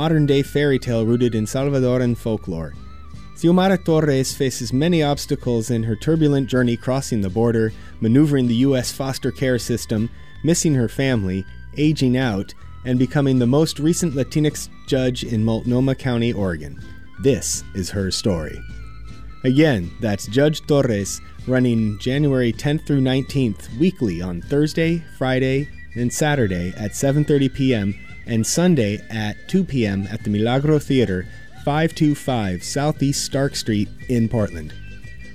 modern day fairy tale rooted in Salvadoran folklore. Xiomara Torres faces many obstacles in her turbulent journey crossing the border, maneuvering the U.S. foster care system, missing her family, aging out, and becoming the most recent Latinx judge in Multnomah County, Oregon. This is her story. Again, that's Judge Torres running January 10th through 19th weekly on Thursday, Friday, and Saturday at 7:30 p.m. and Sunday at 2 p.m. at the Milagro Theater 525 Southeast Stark Street in Portland.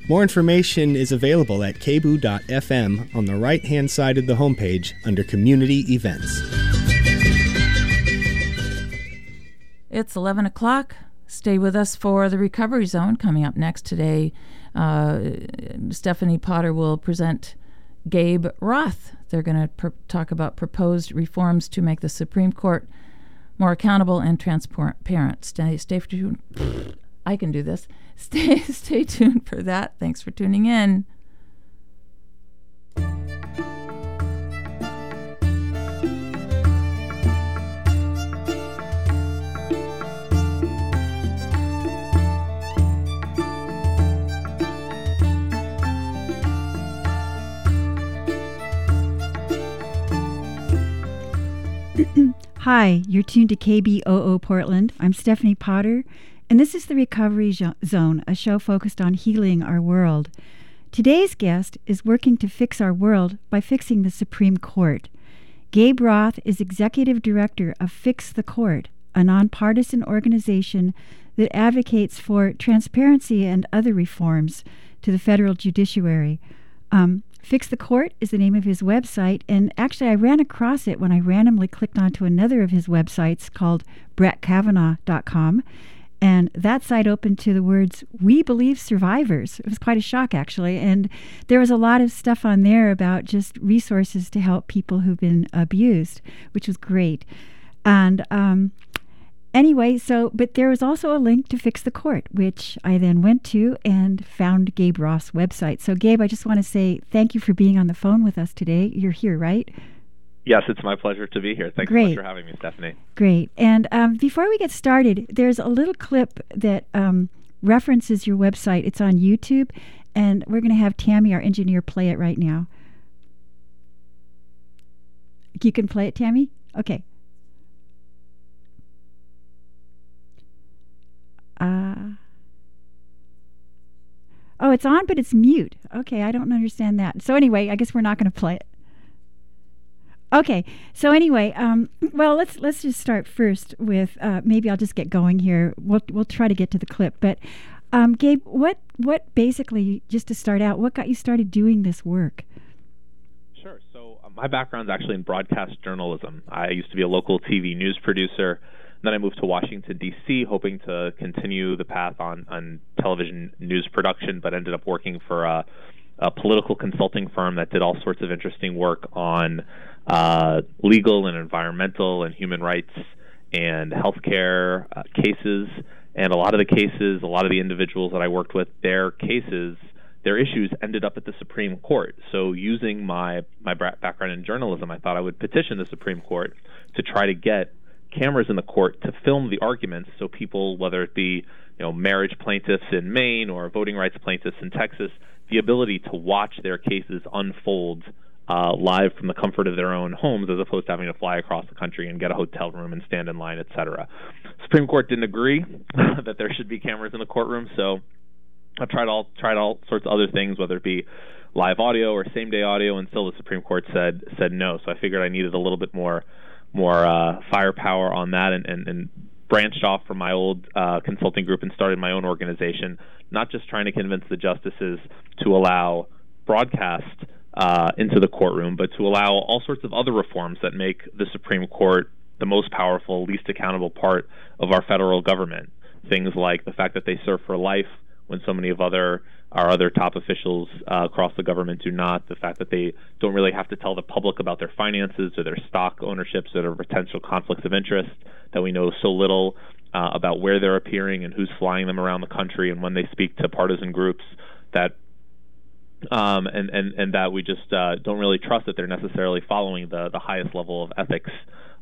More information is available at kboo.fm on the right hand side of the homepage under Community Events. It's 11 o'clock. Stay with us for the Recovery Zone coming up next today. Uh, Stephanie Potter will present Gabe Roth. They're going to pr- talk about proposed reforms to make the Supreme Court more accountable and transparent. Stay, stay tuned. I can do this. Stay, stay tuned for that. Thanks for tuning in. Hi, you're tuned to KBOO Portland. I'm Stephanie Potter, and this is the Recovery Zone, a show focused on healing our world. Today's guest is working to fix our world by fixing the Supreme Court. Gabe Roth is executive director of Fix the Court, a nonpartisan organization that advocates for transparency and other reforms to the federal judiciary. Um, Fix the Court is the name of his website, and actually, I ran across it when I randomly clicked onto another of his websites called brettkavanaugh.com. And that site opened to the words, We Believe Survivors. It was quite a shock, actually. And there was a lot of stuff on there about just resources to help people who've been abused, which was great. And um, Anyway, so, but there was also a link to Fix the Court, which I then went to and found Gabe Roth's website. So, Gabe, I just want to say thank you for being on the phone with us today. You're here, right? Yes, it's my pleasure to be here. Thanks Great. so much for having me, Stephanie. Great. And um, before we get started, there's a little clip that um, references your website. It's on YouTube, and we're going to have Tammy, our engineer, play it right now. You can play it, Tammy? Okay. Uh, oh, it's on, but it's mute. Okay, I don't understand that. So anyway, I guess we're not going to play it. Okay, so anyway, um, well, let's let's just start first with uh, maybe I'll just get going here. We'll we'll try to get to the clip, but um, Gabe, what what basically just to start out, what got you started doing this work? Sure. So uh, my background is actually in broadcast journalism. I used to be a local TV news producer. Then I moved to Washington, D.C., hoping to continue the path on, on television news production, but ended up working for a, a political consulting firm that did all sorts of interesting work on uh, legal and environmental and human rights and healthcare uh, cases. And a lot of the cases, a lot of the individuals that I worked with, their cases, their issues ended up at the Supreme Court. So, using my my background in journalism, I thought I would petition the Supreme Court to try to get cameras in the court to film the arguments so people, whether it be you know marriage plaintiffs in Maine or voting rights plaintiffs in Texas, the ability to watch their cases unfold uh, live from the comfort of their own homes as opposed to having to fly across the country and get a hotel room and stand in line, etc. Supreme Court didn't agree that there should be cameras in the courtroom, so I tried all tried all sorts of other things, whether it be live audio or same day audio, and still the Supreme Court said said no. So I figured I needed a little bit more more uh, firepower on that and, and, and branched off from my old uh, consulting group and started my own organization, not just trying to convince the justices to allow broadcast uh, into the courtroom, but to allow all sorts of other reforms that make the Supreme Court the most powerful, least accountable part of our federal government. Things like the fact that they serve for life when so many of other our other top officials uh, across the government do not. The fact that they don't really have to tell the public about their finances or their stock ownerships or their potential conflicts of interest, that we know so little uh, about where they're appearing and who's flying them around the country and when they speak to partisan groups, that um, and, and, and that we just uh, don't really trust that they're necessarily following the, the highest level of ethics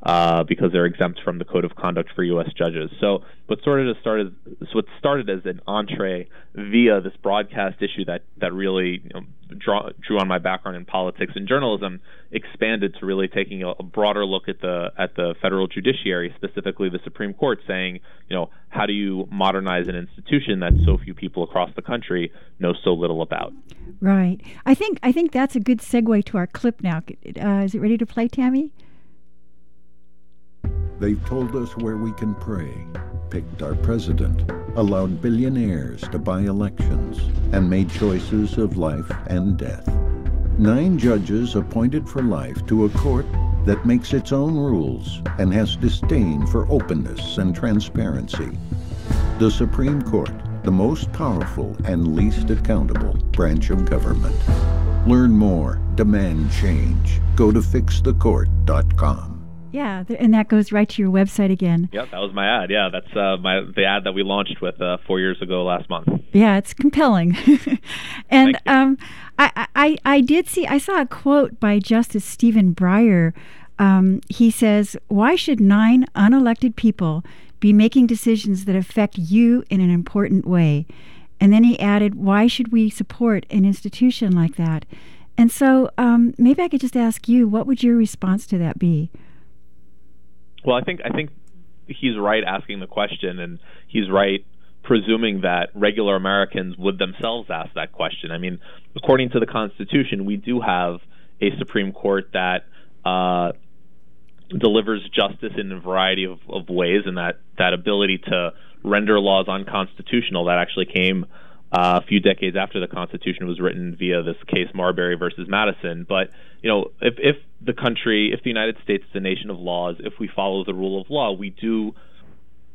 uh, because they're exempt from the code of conduct for U.S. judges. So what sort of started, so what started as an entree via this broadcast issue that that really you know, draw, drew on my background in politics and journalism expanded to really taking a, a, broader look at the at the federal judiciary, specifically the Supreme Court, saying, you know, how do you modernize an institution that so few people across the country know so little about? Right. I think I think that's a good segue to our clip now. Uh, is it ready to play, Tammy? They've told us where we can pray, picked our president, allowed billionaires to buy elections, and made choices of life and death. Nine judges appointed for life to a court that makes its own rules and has disdain for openness and transparency. The Supreme Court, the most powerful and least accountable branch of government. Learn more, demand change. Go to fixthecourt.com. Yeah, and that goes right to your website again. Yep, that was my ad. Yeah, that's uh, my the ad that we launched with uh, four years ago last month. Yeah, it's compelling. and um, I, I I did see I saw a quote by Justice Stephen Breyer. Um, he says, "Why should nine unelected people be making decisions that affect you in an important way?" And then he added, "Why should we support an institution like that?" And so um, maybe I could just ask you, what would your response to that be? Well, I think I think he's right asking the question, and he's right presuming that regular Americans would themselves ask that question. I mean, according to the Constitution, we do have a Supreme Court that uh, delivers justice in a variety of, of ways, and that that ability to render laws unconstitutional that actually came uh, a few decades after the Constitution was written via this case Marbury versus Madison. But you know, if if the country, if the United States is a nation of laws, if we follow the rule of law, we do.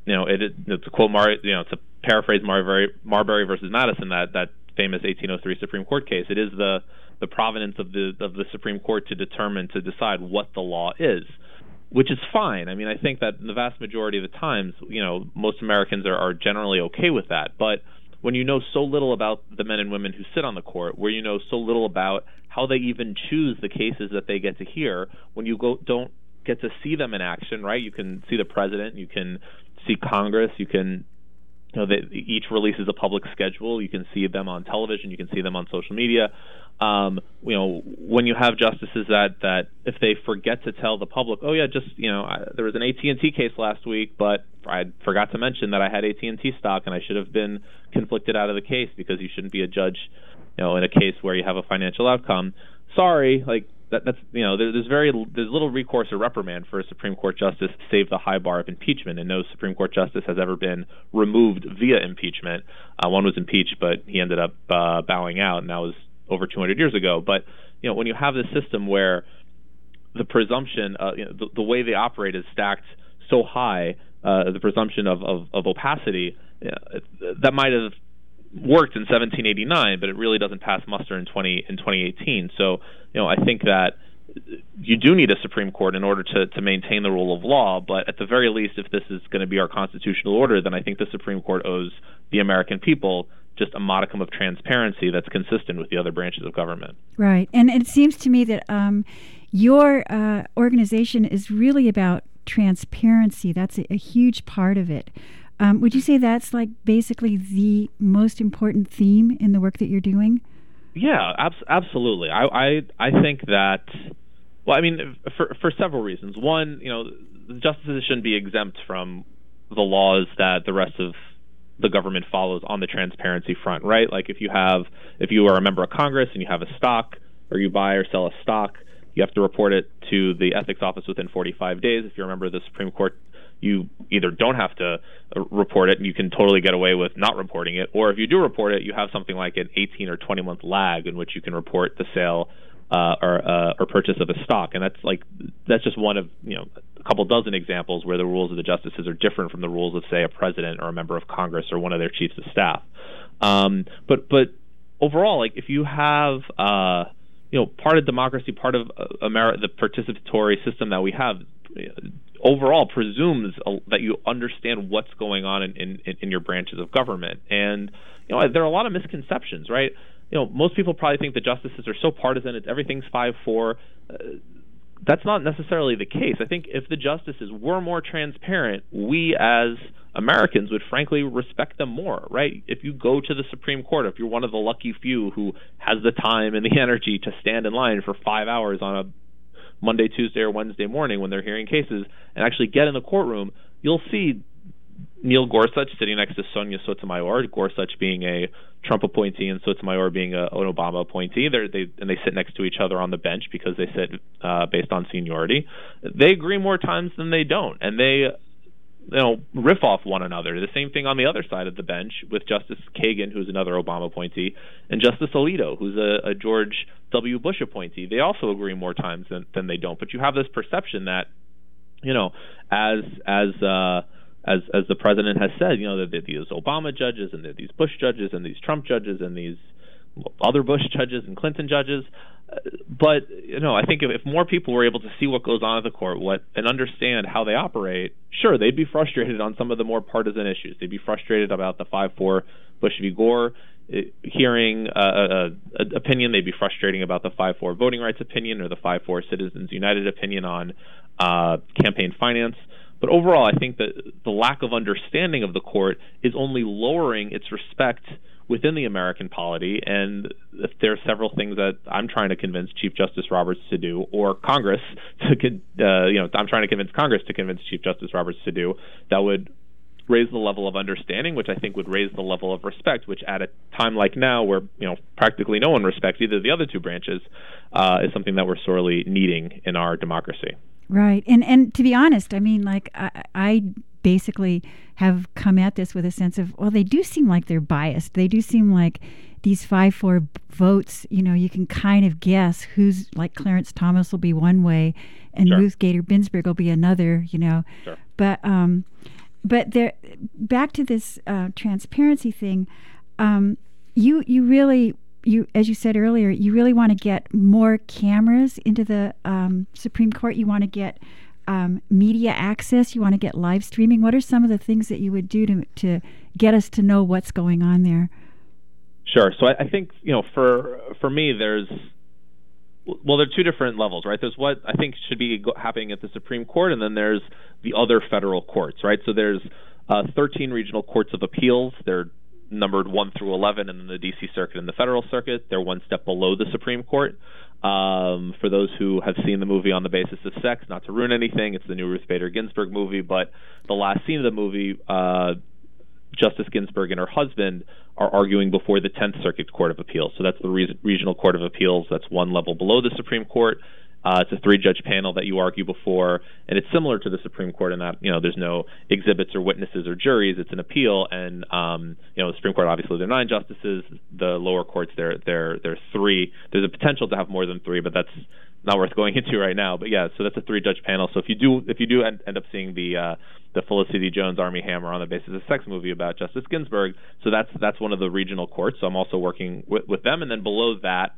You know, it, it's a quote Mar, you know, to paraphrase Marbury, Marbury versus Madison, that that famous 1803 Supreme Court case. It is the the provenance of the of the Supreme Court to determine to decide what the law is which is fine. I mean, I think that in the vast majority of the times, you know, most Americans are, are generally okay with that. But when you know so little about the men and women who sit on the court, where you know so little about how they even choose the cases that they get to hear, when you go don't get to see them in action, right? You can see the president, you can see Congress, you can you know, they, each releases a public schedule. You can see them on television. You can see them on social media. Um, you know, when you have justices that that if they forget to tell the public, oh yeah, just you know, I, there was an AT and T case last week, but I forgot to mention that I had AT and T stock and I should have been conflicted out of the case because you shouldn't be a judge, you know, in a case where you have a financial outcome. Sorry, like that, that's you know there, there's very there's little recourse or reprimand for a Supreme Court justice save the high bar of impeachment, and no Supreme Court justice has ever been removed via impeachment. Uh, one was impeached, but he ended up uh, bowing out, and that was over 200 years ago. But you know when you have this system where the presumption, uh, you know, the, the way they operate is stacked so high, uh, the presumption of, of, of opacity, that might have worked in 1789, but it really doesn't pass muster in 20 in 2018. So, you know, I think that you do need a Supreme Court in order to, to maintain the rule of law. But at the very least, if this is going to be our constitutional order, then I think the Supreme Court owes the American people just a modicum of transparency that's consistent with the other branches of government. Right, and it seems to me that um, your uh, organization is really about transparency. That's a, a huge part of it. Um, would you say that's like basically the most important theme in the work that you're doing? Yeah, abs- absolutely. I, I I think that. Well, I mean, for for several reasons. One, you know, justices shouldn't be exempt from the laws that the rest of the government follows on the transparency front, right? Like if you have if you are a member of Congress and you have a stock or you buy or sell a stock, you have to report it to the ethics office within 45 days. If you're a member of the Supreme Court you either don't have to uh, report it and you can totally get away with not reporting it, or if you do report it, you have something like an 18 or 20 month lag in which you can report the sale uh, or uh, or purchase of a stock, and that's like that's just one of you know couple dozen examples where the rules of the justices are different from the rules of say a president or a member of Congress or one of their chiefs of staff. Um, but but overall, like if you have uh, you know part of democracy, part of uh, the participatory system that we have overall presumes that you understand what's going on in, in, in your branches of government. And you know, there are a lot of misconceptions, right? You know, most people probably think the justices are so partisan; it's everything's five four. Uh, that's not necessarily the case. I think if the justices were more transparent, we as Americans would frankly respect them more, right? If you go to the Supreme Court, if you're one of the lucky few who has the time and the energy to stand in line for five hours on a Monday, Tuesday, or Wednesday morning when they're hearing cases and actually get in the courtroom, you'll see Neil Gorsuch sitting next to Sonia Sotomayor, Gorsuch being a Trump appointee and Sotomayor being a, an Obama appointee. They're, they and they sit next to each other on the bench because they sit uh, based on seniority. They agree more times than they don't, and they you know riff off one another. The same thing on the other side of the bench with Justice Kagan, who's another Obama appointee, and Justice Alito, who's a, a George W. Bush appointee. They also agree more times than, than they don't. But you have this perception that you know as as uh, as as the president has said, you know, that these Obama judges and there are these Bush judges and these Trump judges and these other Bush judges and Clinton judges. But you know, I think if, if more people were able to see what goes on at the court, what and understand how they operate, sure, they'd be frustrated on some of the more partisan issues. They'd be frustrated about the five-four Bush v. Gore uh, hearing uh, uh, uh, opinion. They'd be frustrating about the five-four voting rights opinion or the five-four Citizens United opinion on uh, campaign finance. But overall, I think that the lack of understanding of the court is only lowering its respect within the American polity. And if there are several things that I'm trying to convince Chief Justice Roberts to do, or Congress to, uh, you know, I'm trying to convince Congress to convince Chief Justice Roberts to do that would raise the level of understanding, which I think would raise the level of respect, which at a time like now, where you know practically no one respects either of the other two branches, uh, is something that we're sorely needing in our democracy. Right. And and to be honest, I mean like I, I basically have come at this with a sense of well they do seem like they're biased. They do seem like these 5-4 votes, you know, you can kind of guess who's like Clarence Thomas will be one way and sure. Ruth Bader Ginsburg will be another, you know. Sure. But um but there back to this uh, transparency thing, um, you you really you, as you said earlier, you really want to get more cameras into the um, Supreme Court. You want to get um, media access. You want to get live streaming. What are some of the things that you would do to to get us to know what's going on there? Sure. So I, I think you know, for for me, there's well, there are two different levels, right? There's what I think should be happening at the Supreme Court, and then there's the other federal courts, right? So there's uh, 13 regional courts of appeals. They're numbered 1 through 11 in the D.C. Circuit and the Federal Circuit. They're one step below the Supreme Court. Um, for those who have seen the movie on the basis of sex, not to ruin anything, it's the new Ruth Bader Ginsburg movie, but the last scene of the movie, uh, Justice Ginsburg and her husband are arguing before the 10th Circuit Court of Appeals. So that's the re- Regional Court of Appeals, that's one level below the Supreme Court. Uh, it's a three-judge panel that you argue before, and it's similar to the Supreme Court in that you know there's no exhibits or witnesses or juries. It's an appeal, and um, you know the Supreme Court obviously there are nine justices. The lower courts there there there's three. There's a potential to have more than three, but that's not worth going into right now. But yeah, so that's a three-judge panel. So if you do if you do end, end up seeing the uh, the Felicity Jones Armie Hammer on the basis of sex movie about Justice Ginsburg, so that's that's one of the regional courts. So I'm also working with, with them, and then below that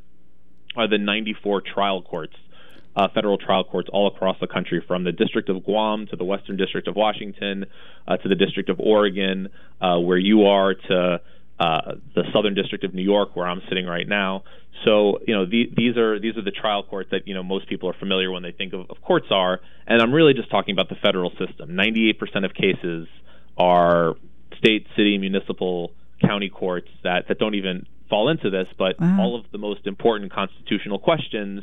are the 94 trial courts uh, federal trial courts all across the country, from the District of Guam to the Western District of Washington uh, to the District of Oregon, uh, where you are, to uh, the Southern District of New York, where I'm sitting right now. So, you know, the, these are these are the trial courts that you know most people are familiar when they think of, of courts are, and I'm really just talking about the federal system. 98% of cases are state, city, municipal, county courts that that don't even fall into this, but wow. all of the most important constitutional questions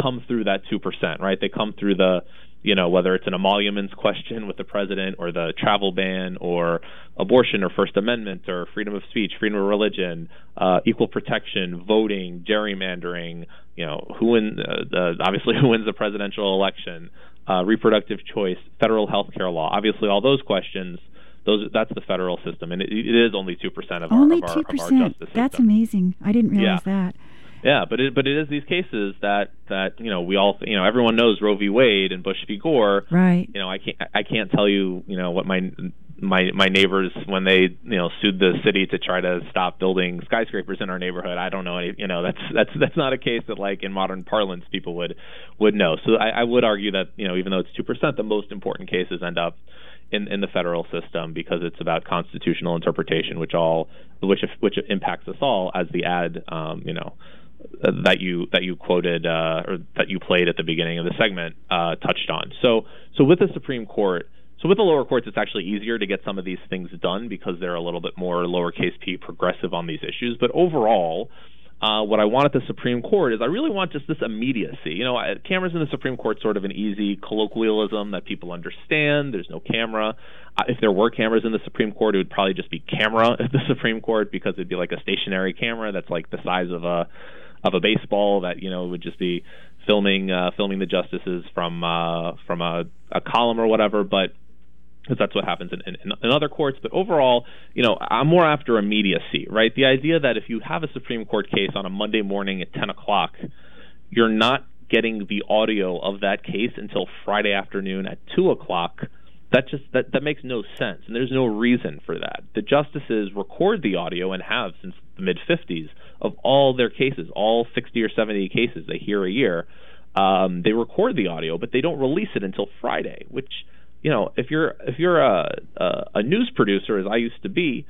come through that 2%, right? They come through the, you know, whether it's an emoluments question with the president or the travel ban or abortion or First Amendment or freedom of speech, freedom of religion, uh, equal protection, voting, gerrymandering, you know, who win, uh, the, obviously who wins the presidential election, uh, reproductive choice, federal health care law. Obviously, all those questions those that's the federal system, and it, it is only two percent of, only our, of, our, of our justice system. That's amazing. I didn't realize yeah. that. Yeah, but it but it is these cases that that you know we all you know everyone knows Roe v. Wade and Bush v. Gore. Right. You know I can't I can't tell you you know what my my my neighbors when they you know sued the city to try to stop building skyscrapers in our neighborhood. I don't know any you know that's that's that's not a case that like in modern parlance people would would know. So I, I would argue that you know even though it's two percent, the most important cases end up in, in the federal system because it's about constitutional interpretation, which all which which impacts us all as the ad um, you know that you that you quoted uh, or that you played at the beginning of the segment uh, touched on. So so with the Supreme Court, so with the lower courts, it's actually easier to get some of these things done because they're a little bit more lowercase p progressive on these issues. But overall, uh, what I want at the Supreme Court is I really want just this immediacy. You know, cameras in the Supreme Court sort of an easy colloquialism that people understand. There's no camera. Uh, if there were cameras in the Supreme Court, it would probably just be camera at the Supreme Court because it'd be like a stationary camera that's like the size of a of a baseball that you know would just be filming uh, filming the justices from uh, from a, a column or whatever. But because that's what happens in, in, in, other courts. But overall, you know, I'm more after immediacy, right? The idea that if you have a Supreme Court case on a Monday morning at 10 o'clock, you're not getting the audio of that case until Friday afternoon at 2 o'clock. That just that, that makes no sense, and there's no reason for that. The justices record the audio and have since the mid 50s of all their cases, all 60 or 70 cases they hear a year. Um, they record the audio, but they don't release it until Friday, which you know, if you're if you're a, a, a news producer, as I used to be,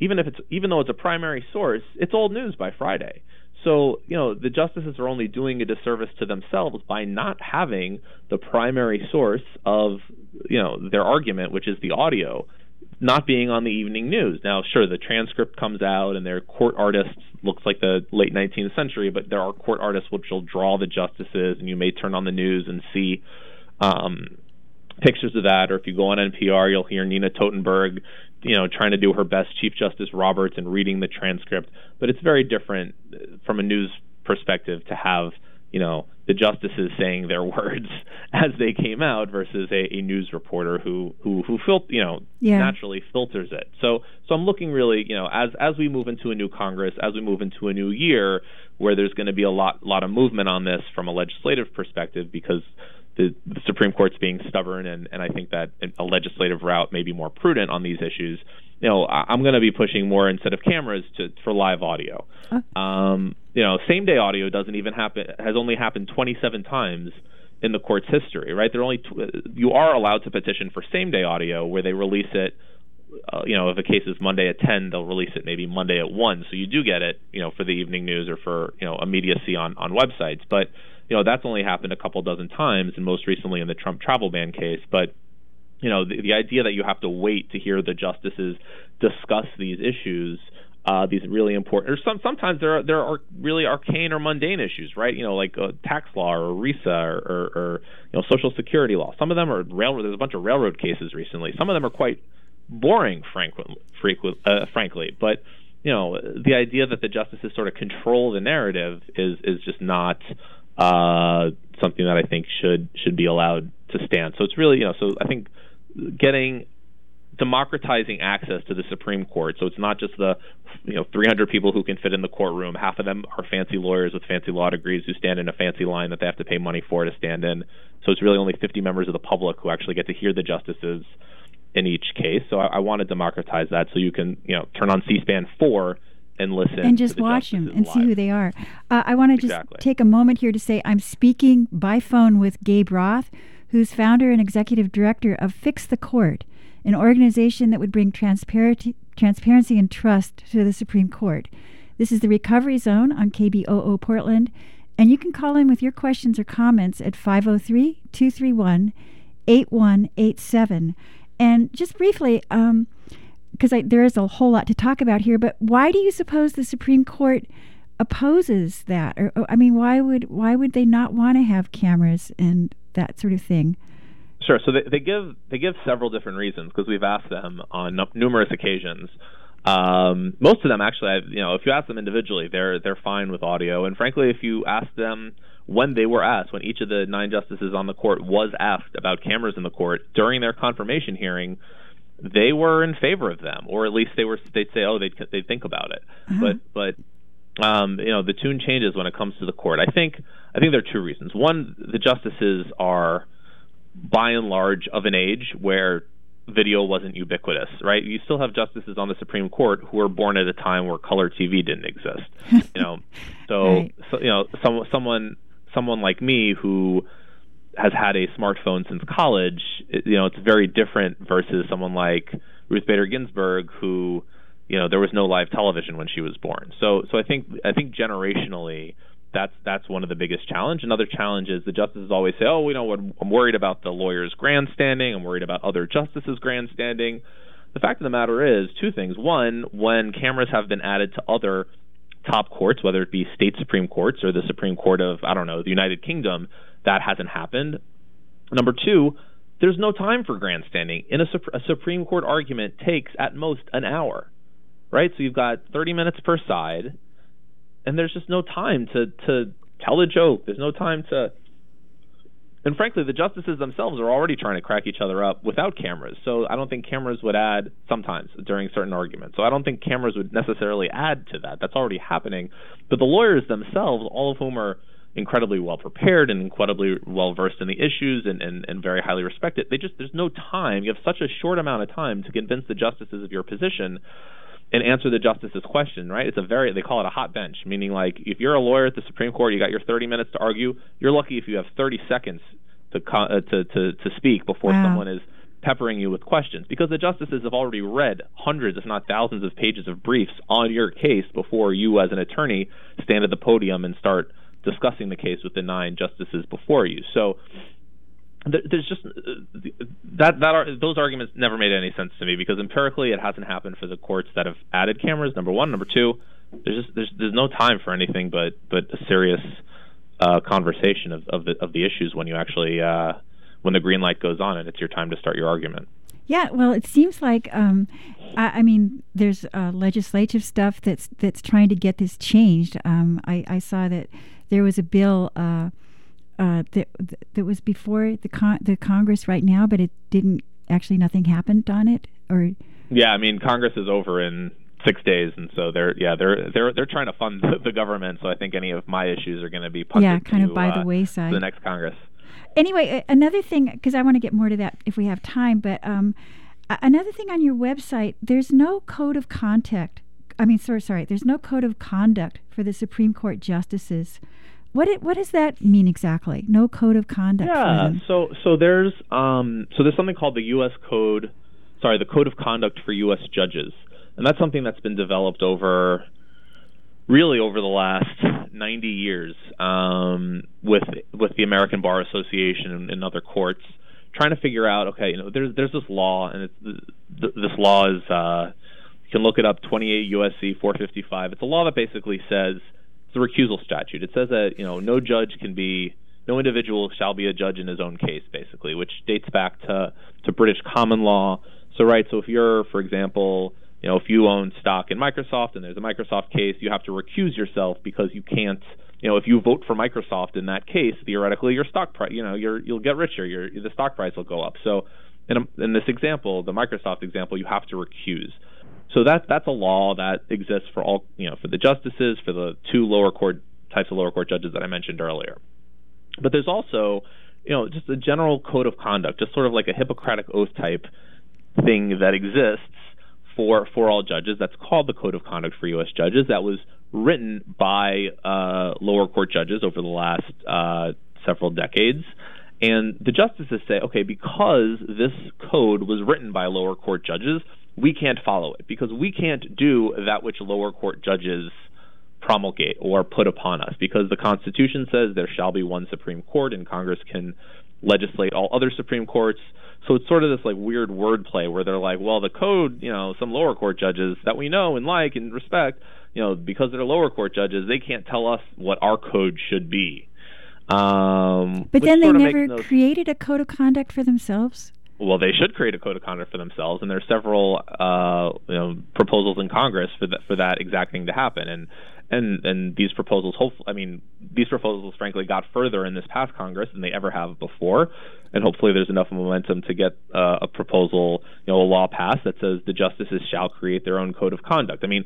even if it's even though it's a primary source, it's old news by Friday. So, you know, the justices are only doing a disservice to themselves by not having the primary source of, you know, their argument, which is the audio, not being on the evening news. Now, sure, the transcript comes out and their court artists looks like the late 19th century, but there are court artists which will draw the justices, and you may turn on the news and see um, pictures of that, or if you go on NPR, you'll hear Nina Totenberg, you know, trying to do her best, Chief Justice Roberts, and reading the transcript. But it's very different uh, from a news perspective to have, you know, the justices saying their words as they came out versus a, a news reporter who who who fil- you know yeah. naturally filters it. So so I'm looking really, you know, as as we move into a new Congress, as we move into a new year, where there's going to be a lot lot of movement on this from a legislative perspective because the, the Supreme Court's being stubborn, and, and I think that a legislative route may be more prudent on these issues. You know, I, am going to be pushing more instead of cameras to for live audio. Um, you know, same day audio doesn't even happen has only happened 27 times in the court's history. Right? There only tw- you are allowed to petition for same day audio where they release it. Uh, you know, if a case is Monday at 10, they'll release it maybe Monday at 1. So you do get it, you know, for the evening news or for, you know, immediacy on, on websites. But you know that's only happened a couple dozen times, and most recently in the Trump travel ban case. But you know the, the idea that you have to wait to hear the justices discuss these issues uh, these really important, or some sometimes there are there are really arcane or mundane issues, right? You know, like uh, tax law or ERISA or, or, or, you know Social Security law. Some of them are railroad. There's a bunch of railroad cases recently. Some of them are quite boring, frankly, frequent, uh, frankly. But you know, the idea that the justices sort of control the narrative is is just not uh, something that I think should should be allowed to stand. So it's really you know so I think getting democratizing access to the Supreme Court. So it's not just the you know 300 people who can fit in the courtroom. Half of them are fancy lawyers with fancy law degrees who stand in a fancy line that they have to pay money for to stand in. So it's really only 50 members of the public who actually get to hear the justices in each case. So I, I want to democratize that so you can you know turn on C-SPAN four and listen and just watch them and live. see who they are. Uh, I want to just take a moment here to say I'm speaking by phone with Gabe Roth, who's founder and executive director of Fix the Court, an organization that would bring transparency, transparency and trust to the Supreme Court. This is the Recovery Zone on KBOO Portland, and you can call in with your questions or comments at 503 231 8187. And just briefly, um, because there is a whole lot to talk about here, but why do you suppose the Supreme Court opposes that? Or, I mean, why would why would they not want to have cameras and that sort of thing? Sure. So they, they give they give several different reasons because we've asked them on numerous occasions. Um, most of them actually, I've, you know, if you ask them individually, they're they're fine with audio. And frankly, if you ask them when they were asked, when each of the nine justices on the court was asked about cameras in the court during their confirmation hearing, they were in favor of them, or at least they were. They'd say, "Oh, they'd they'd think about it." Uh-huh. But but um, you know, the tune changes when it comes to the court. I think I think there are two reasons. One, the justices are by and large of an age where video wasn't ubiquitous, right? You still have justices on the Supreme Court who were born at a time where color TV didn't exist. you know, so, right. so you know, some, someone someone like me who has had a smartphone since college, it, you know, it's very different versus someone like Ruth Bader Ginsburg, who, you know there was no live television when she was born. So so I think I think generationally that's that's one of the biggest challenge. Another challenge is the justices always say, "Oh, you know, I'm worried about the lawyers grandstanding. I'm worried about other justices grandstanding." The fact of the matter is two things. One, when cameras have been added to other top courts, whether it be state supreme courts or the Supreme Court of I don't know the United Kingdom, that hasn't happened. Number two, there's no time for grandstanding. In a, a Supreme Court argument takes at most an hour, right? So you've got 30 minutes per side and there's just no time to to tell a joke. There's no time to and frankly, the justices themselves are already trying to crack each other up without cameras. So I don't think cameras would add sometimes during certain arguments. So I don't think cameras would necessarily add to that. That's already happening. But the lawyers themselves, all of whom are incredibly well prepared and incredibly well versed in the issues and, and, and very highly respected, they just there's no time. You have such a short amount of time to convince the justices of your position and answer the justice's question, right? It's a very they call it a hot bench, meaning like if you're a lawyer at the Supreme Court, you got your 30 minutes to argue. You're lucky if you have 30 seconds to uh, to, to to speak before wow. someone is peppering you with questions because the justices have already read hundreds, if not thousands, of pages of briefs on your case before you, as an attorney, stand at the podium and start discussing the case with the nine justices before you. So there's just that that are, those arguments never made any sense to me because empirically it hasn't happened for the courts that have added cameras. Number one, number two, there's just there's there's no time for anything but but a serious uh, conversation of of the of the issues when you actually uh, when the green light goes on and it's your time to start your argument. Yeah, well, it seems like um, I, I, mean, there's uh, legislative stuff that's that's trying to get this changed. Um, I, I saw that there was a bill uh, that that was before the con- the Congress right now, but it didn't actually nothing happened on it or. Yeah, I mean Congress is over in six days, and so they're yeah they're they're they're trying to fund the, the government. So I think any of my issues are going to be punted yeah kind to, of by uh, the wayside. the next Congress. Anyway, another thing because I want to get more to that if we have time, but um, another thing on your website, there's no code of conduct. I mean, sorry, sorry, there's no code of conduct for the Supreme Court justices. What it, what does that mean exactly? No code of conduct. Yeah. So so there's um so there's something called the U.S. Code, sorry, the Code of Conduct for U.S. Judges, and that's something that's been developed over really over the last 90 years um, with with the American Bar Association and, and, other courts, trying to figure out okay, you know, there's there's this law, and it's this law is uh, you can look it up, 28 USC 455. It's a law that basically says a recusal statute. It says that you know no judge can be no individual shall be a judge in his own case, basically, which dates back to to British common law. So right, so if you're, for example, you know, if you own stock in Microsoft and there's a Microsoft case, you have to recuse yourself because you can't, you know, if you vote for Microsoft in that case, theoretically your stock price, you know, you're you'll get richer, your the stock price will go up. So in, a, in this example, the Microsoft example, you have to recuse. So that that's a law that exists for all you know for the justices, for the two lower court types of lower court judges that I mentioned earlier. But there's also you know just a general code of conduct, just sort of like a Hippocratic oath type thing that exists for for all judges. That's called the Code of Conduct for U.S. Judges. That was written by uh, lower court judges over the last uh, several decades. And the justices say, okay, because this code was written by lower court judges, we can't follow it because we can't do that which lower court judges promulgate or put upon us because the Constitution says there shall be one Supreme Court and Congress can legislate all other Supreme Courts. So it's sort of this like weird wordplay where they're like, well, the code, you know, some lower court judges that we know and like and respect, you know, because they're lower court judges, they can't tell us what our code should be. Um, but then they never created a code of conduct for themselves well, they should create a code of conduct for themselves, and there are several uh, you know, proposals in Congress for that for that exact thing to happen. And and and these proposals, hopefully, I mean, these proposals, frankly, got further in this past Congress than they ever have before. And hopefully, there's enough momentum to get uh, a proposal, you know, a law passed that says the justices shall create their own code of conduct. I mean,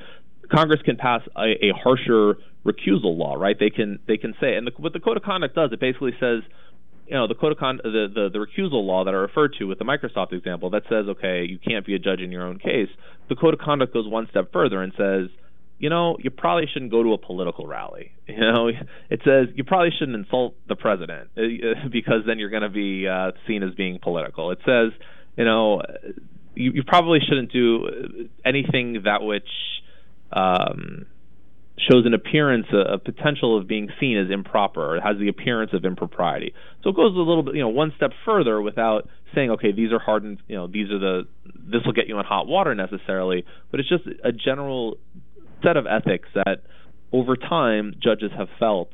Congress can pass a, a harsher recusal law, right? They can they can say, and the, what the code of conduct does, it basically says you know the code of con- the, the the recusal law that I referred to with the Microsoft example that says okay you can't be a judge in your own case. The code of conduct goes one step further and says you know you probably shouldn't go to a political rally. You know it says you probably shouldn't insult the president uh, because then you're going to be uh, seen as being political. It says you know you, you probably shouldn't do anything that which um, shows an appearance, uh, a, a, potential of being seen as improper, or has the appearance of impropriety. So it goes a little bit, you know, one step further without saying, okay, these are hardened, you know, these are the, this will get you in hot water necessarily, but it's just a general set of ethics that over time judges have felt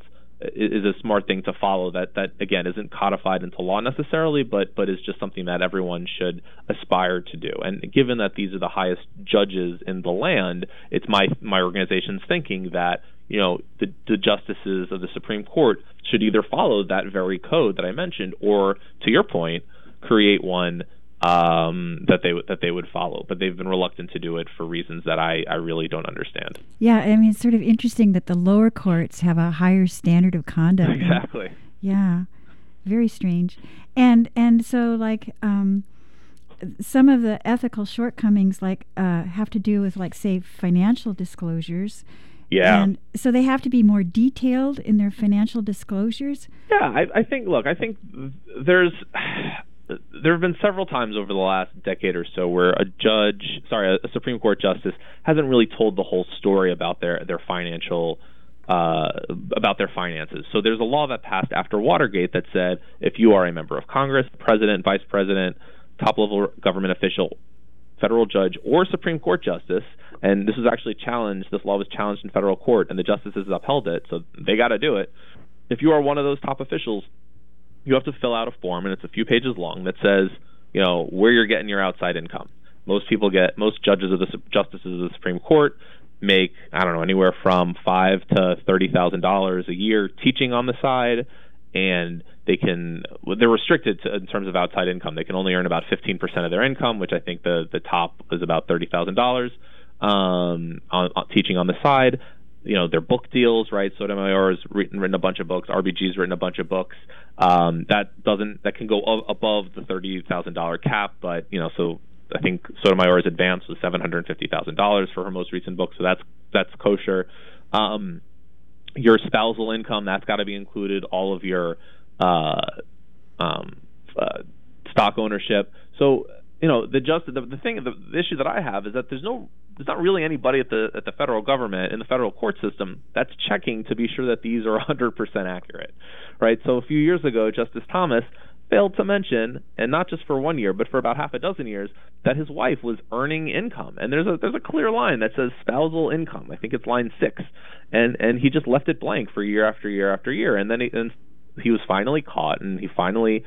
is a smart thing to follow that that again isn't codified into law necessarily but but is just something that everyone should aspire to do. And given that these are the highest judges in the land it's my my organization's thinking that you know the, the justices of the Supreme Court should either follow that very code that I mentioned or to your point create one um, that they that they would follow, but they've been reluctant to do it for reasons that I, I really don't understand. Yeah, I mean, it's sort of interesting that the lower courts have a higher standard of conduct. Exactly. And, yeah, very strange, and and so like um, some of the ethical shortcomings like uh, have to do with like say financial disclosures. Yeah. And so they have to be more detailed in their financial disclosures. Yeah, I, I think. Look, I think there's there have been several times over the last decade or so where a judge, sorry, a Supreme Court justice hasn't really told the whole story about their their financial uh, about their finances. So there's a law that passed after Watergate that said if you are a member of Congress, president, vice president, top level government official, federal judge, or Supreme Court justice, and this was actually challenged, this law was challenged in federal court, and the justices upheld it, so they got to do it. If you are one of those top officials, you have to fill out a form, and it's a few pages long that says, you know, where you're getting your outside income. Most people get, most judges of the justices of the Supreme Court make, I don't know, anywhere from five to thirty thousand dollars a year teaching on the side, and they can, they're restricted to, in terms of outside income. They can only earn about fifteen percent of their income, which I think the the top is about thirty thousand dollars um, on, on teaching on the side you know their book deals, right? Sotomayor has written, written a bunch of books. RBG's written a bunch of books. Um, that doesn't that can go above the thirty thousand dollar cap, but you know so I think Sotomayor's advance was seven hundred fifty thousand dollars for her most recent book, so that's that's kosher. Um, your spousal income that's got to be included. All of your uh, um, uh, stock ownership. So you know the just the, the thing the, the issue that I have is that there's no there's not really anybody at the at the federal government in the federal court system that's checking to be sure that these are 100% accurate, right? So a few years ago, Justice Thomas failed to mention, and not just for one year, but for about half a dozen years, that his wife was earning income. And there's a there's a clear line that says spousal income. I think it's line six, and and he just left it blank for year after year after year. And then he, and he was finally caught and he finally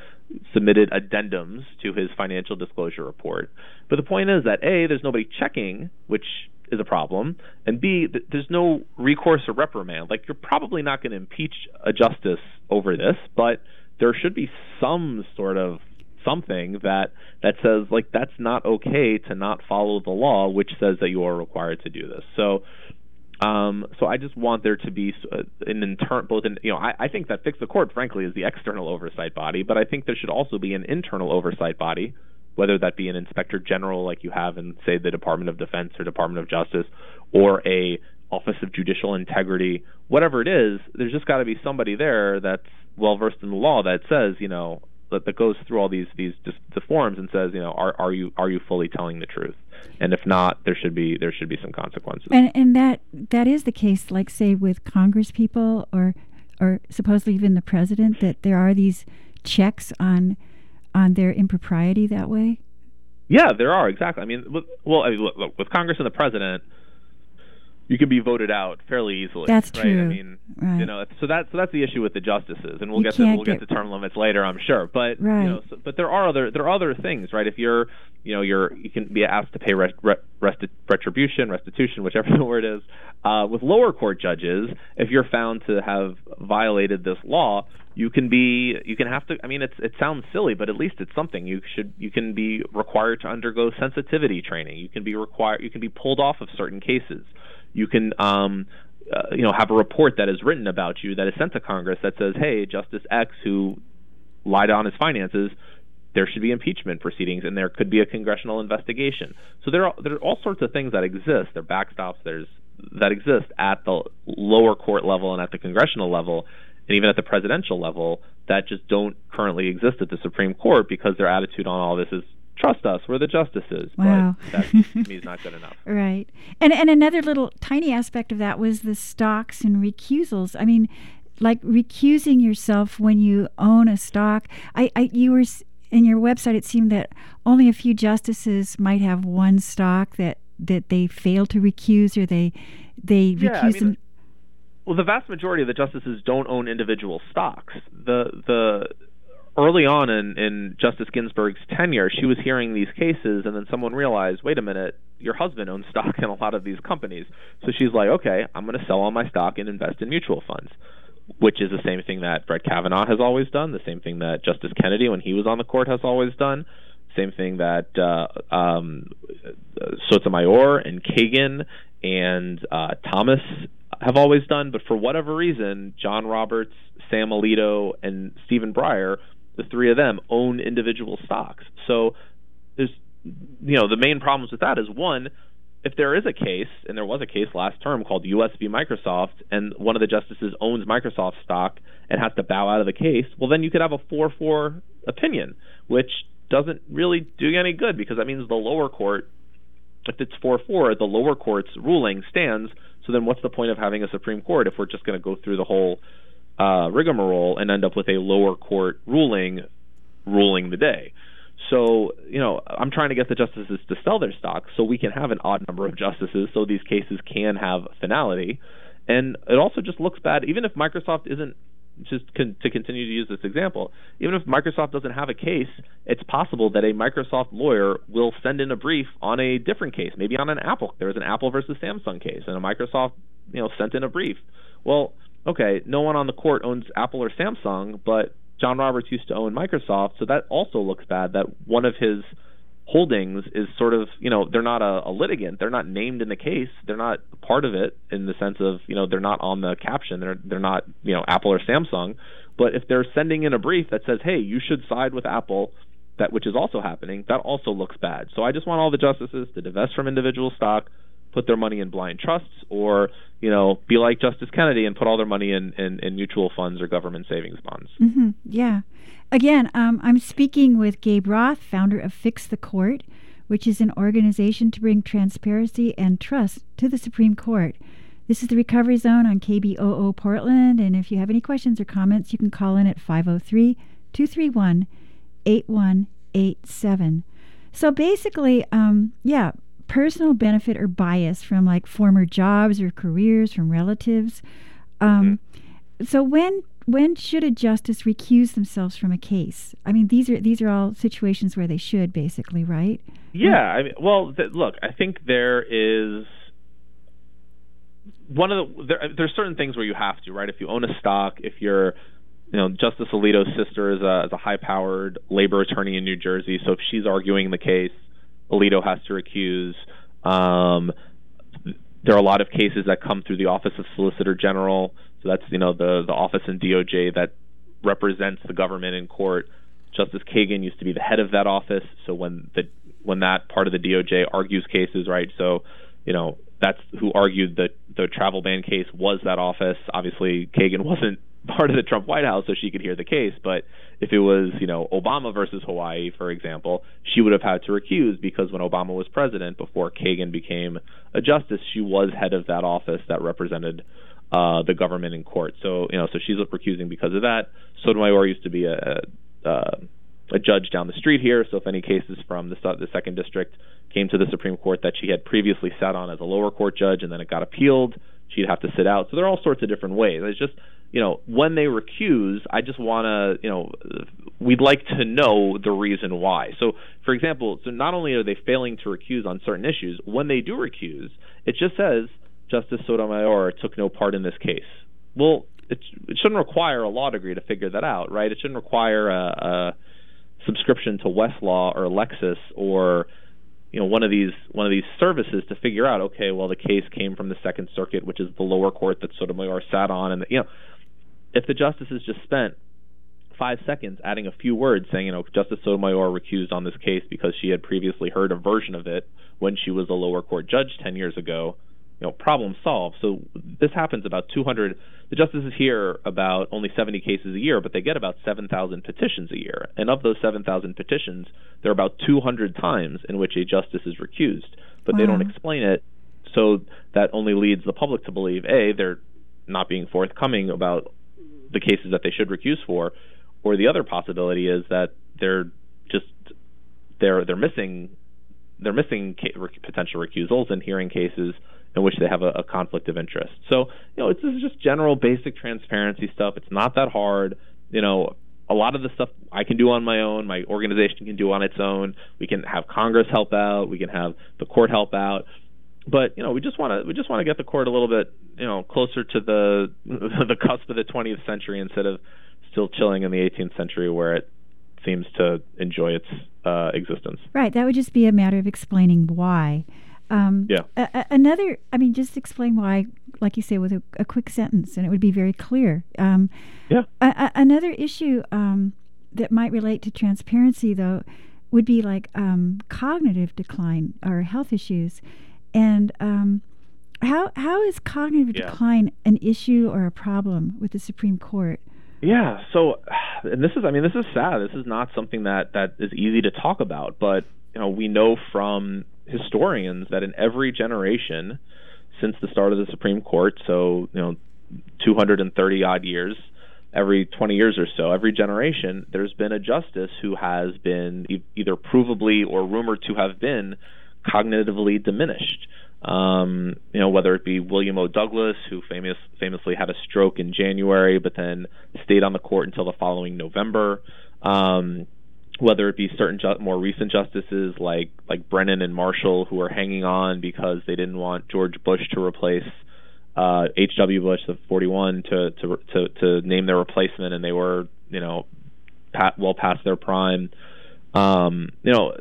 submitted addendums to his financial disclosure report. But the point is that A, there's nobody checking, which is a problem, and B, th- there's no recourse or reprimand. Like, you're probably not going to impeach a justice over this, but there should be some sort of something that that says like that's not okay to not follow the law which says that you are required to do this. So um, so I just want there to be uh, an internal, both in, you know, I, I think that Fix the Court, frankly, is the external oversight body, but I think there should also be an internal oversight body, whether that be an inspector general like you have in, say, the Department of Defense or Department of Justice, or a Office of Judicial Integrity, whatever it is. There's just got to be somebody there that's well versed in the law that says, you know, that, that goes through all these these just the forms and says, you know, are are you are you fully telling the truth? And if not, there should be there should be some consequences. And and that that is the case, like say with Congress people or or supposedly even the president, that there are these checks on on their impropriety that way. Yeah, there are exactly. I mean, well, I mean, look, look, with Congress and the president, you can be voted out fairly easily. That's right? true. I mean, right. you know, so that's so that's the issue with the justices, and we'll You get to we'll get- get to term limits later, I'm sure. But Right. you know, so, but there are other there are other things, right? If you're you know you're you can be asked to pay rest, retribution, restitution, whichever the word is. Uh, with lower court judges, if you're found to have violated this law, you can be you can have to. I mean, it's it sounds silly, but at least it's something. You should you can be required to undergo sensitivity training. You can be required you can be pulled off of certain cases you can um, uh, you know have a report that is written about you that is sent to Congress that says, "Hey, Justice X who lied on his finances." There should be impeachment proceedings, and there could be a congressional investigation. So there are there are all sorts of things that exist. There are backstops. There's that exist at the lower court level and at the congressional level, and even at the presidential level that just don't currently exist at the Supreme Court because their attitude on all this is trust us. We're the justices. Wow. But that to me not good enough. Right. And and another little tiny aspect of that was the stocks and recusals. I mean, like recusing yourself when you own a stock. I, I you were in your website. It seemed that only a few justices might have one stock that that they fail to recuse or they they Yeah, I recuse mean, them. Well, the vast majority of the justices don't own individual stocks. The the early on in, in Justice Ginsburg's tenure, she was hearing these cases, and then someone realized, wait a minute, your husband owns stock in a lot of these companies. So she's like, okay, I'm going to sell all my stock and invest in mutual funds, which is the same thing that Brett Kavanaugh has always done, the same thing that Justice Kennedy, when he was on the court, has always done. Same thing that uh, um, Sotomayor and Kagan and uh, Thomas have always done, but for whatever reason, John Roberts, Sam Alito, and Stephen Breyer, the three of them own individual stocks. So there's, you know, the main problems with that is one, if there is a case, and there was a case last term called US v. Microsoft, and one of the justices owns Microsoft stock and has to bow out of the case, well, then you could have a 4 4 opinion, which doesn't really do you any good because that means the lower court, if it's 4 4, the lower court's ruling stands. So then what's the point of having a Supreme Court if we're just going to go through the whole uh, rigmarole and end up with a lower court ruling ruling the day? So, you know, I'm trying to get the justices to sell their stocks so we can have an odd number of justices so these cases can have finality. And it also just looks bad, even if Microsoft isn't just con- to continue to use this example, even if Microsoft doesn't have a case, it's possible that a Microsoft lawyer will send in a brief on a different case, maybe on an Apple. There was an Apple versus Samsung case, and a Microsoft, you know, sent in a brief. Well, okay, no one on the court owns Apple or Samsung, but John Roberts used to own Microsoft, so that also looks bad. That one of his holdings is sort of, you know, they're not a, a litigant. They're not named in the case. They're not part of it in the sense of, you know, they're not on the caption. They're they're not, you know, Apple or Samsung. But if they're sending in a brief that says, "Hey, you should side with Apple," that which is also happening, that also looks bad. So I just want all the justices to divest from individual stock, put their money in blind trusts, or you know, be like Justice Kennedy and put all their money in in, in mutual funds or government savings bonds. hmm Yeah. Again, um, I'm speaking with Gabe Roth, founder of Fix the Court, which is an organization to bring transparency and trust to the Supreme Court. This is the Recovery Zone on KBOO Portland, and if you have any questions or comments, you can call in at 503 231 8187. So basically, um, yeah, personal benefit or bias from like former jobs or careers from relatives. Um, So when when should a justice recuse themselves from a case? I mean, these are these are all situations where they should, basically, right? Yeah, I mean, well, th- look, I think there is one of the there, there's certain things where you have to, right? If you own a stock, if you're you know, Justice Alito's sister is a, is a high-powered labor attorney in New Jersey, so if she's arguing the case, Alito has to recuse. Um, there are a lot of cases that come through the Office of Solicitor General, so that's you know the the office in DOJ that represents the government in court. Justice Kagan used to be the head of that office, so when the when that part of the DOJ argues cases, right? So, you know, that's who argued that the travel ban case was that office. Obviously, Kagan wasn't part of the Trump White House, so she could hear the case. But if it was, you know, Obama versus Hawaii, for example, she would have had to recuse because when Obama was president, before Kagan became a justice, she was head of that office that represented uh, the government in court. So, you know, so she's recusing because of that. Sotomayor used to be a, a, a judge down the street here. So, if any cases from the, the second district came to the Supreme Court that she had previously sat on as a lower court judge and then it got appealed, she'd have to sit out. So there are all sorts of different ways. It's just you know when they recuse, I just want to you know we'd like to know the reason why. So for example, so not only are they failing to recuse on certain issues, when they do recuse, it just says Justice Sotomayor took no part in this case. Well, it, it shouldn't require a law degree to figure that out, right? It shouldn't require a, a subscription to Westlaw or Lexis or you know one of these one of these services to figure out okay well the case came from the second circuit which is the lower court that Sotomayor sat on and you know if the justices just spent five seconds adding a few words saying you know Justice Sotomayor recused on this case because she had previously heard a version of it when she was a lower court judge 10 years ago you know problem solved. So this happens about 200. The justices hear about only 70 cases a year, but they get about 7,000 petitions a year. And of those 7,000 petitions, there are about 200 times in which a justice is recused, but wow. they don't mm-hmm. explain it. So that only leads the public to believe a they're not being forthcoming about the cases that they should recuse for, or the other possibility is that they're just they're they're missing they're missing ca- potential recusals and hearing cases in which they have a, a conflict of interest. So, you know, it's, this is just general basic transparency stuff. It's not that hard. You know, a lot of the stuff I can do on my own, my organization can do on its own. We can have Congress help out. We can have the court help out. But you know, we just want to we just want to get the court a little bit you know closer to the the cusp of the 20th century instead of still chilling in the 18th century where it seems to enjoy its uh, existence. Right. That would just be a matter of explaining why. Um, yeah. A- a- another, I mean, just explain why, like you say, with a, a quick sentence, and it would be very clear. Um, yeah. Another issue um, that might relate to transparency, though, would be like um, cognitive decline or health issues, and um, how how is cognitive yeah. decline an issue or a problem with the Supreme Court? Yeah. So, and this is, I mean, this is sad. This is not something that that is easy to talk about. But you know, we know from historians that in every generation since the start of the Supreme Court, so you know, 230 odd years, every 20 years or so, every generation, there's been a justice who has been e- either provably or rumored to have been cognitively diminished. Um, you know, whether it be William O. Douglas, who famous, famously had a stroke in January, but then stayed on the court until the following November. Um, whether it be certain ju- more recent justices like like Brennan and Marshall, who are hanging on because they didn't want George Bush to replace uh, H.W. Bush, the 41, to, to to to name their replacement, and they were you know pat, well past their prime. Um, you know,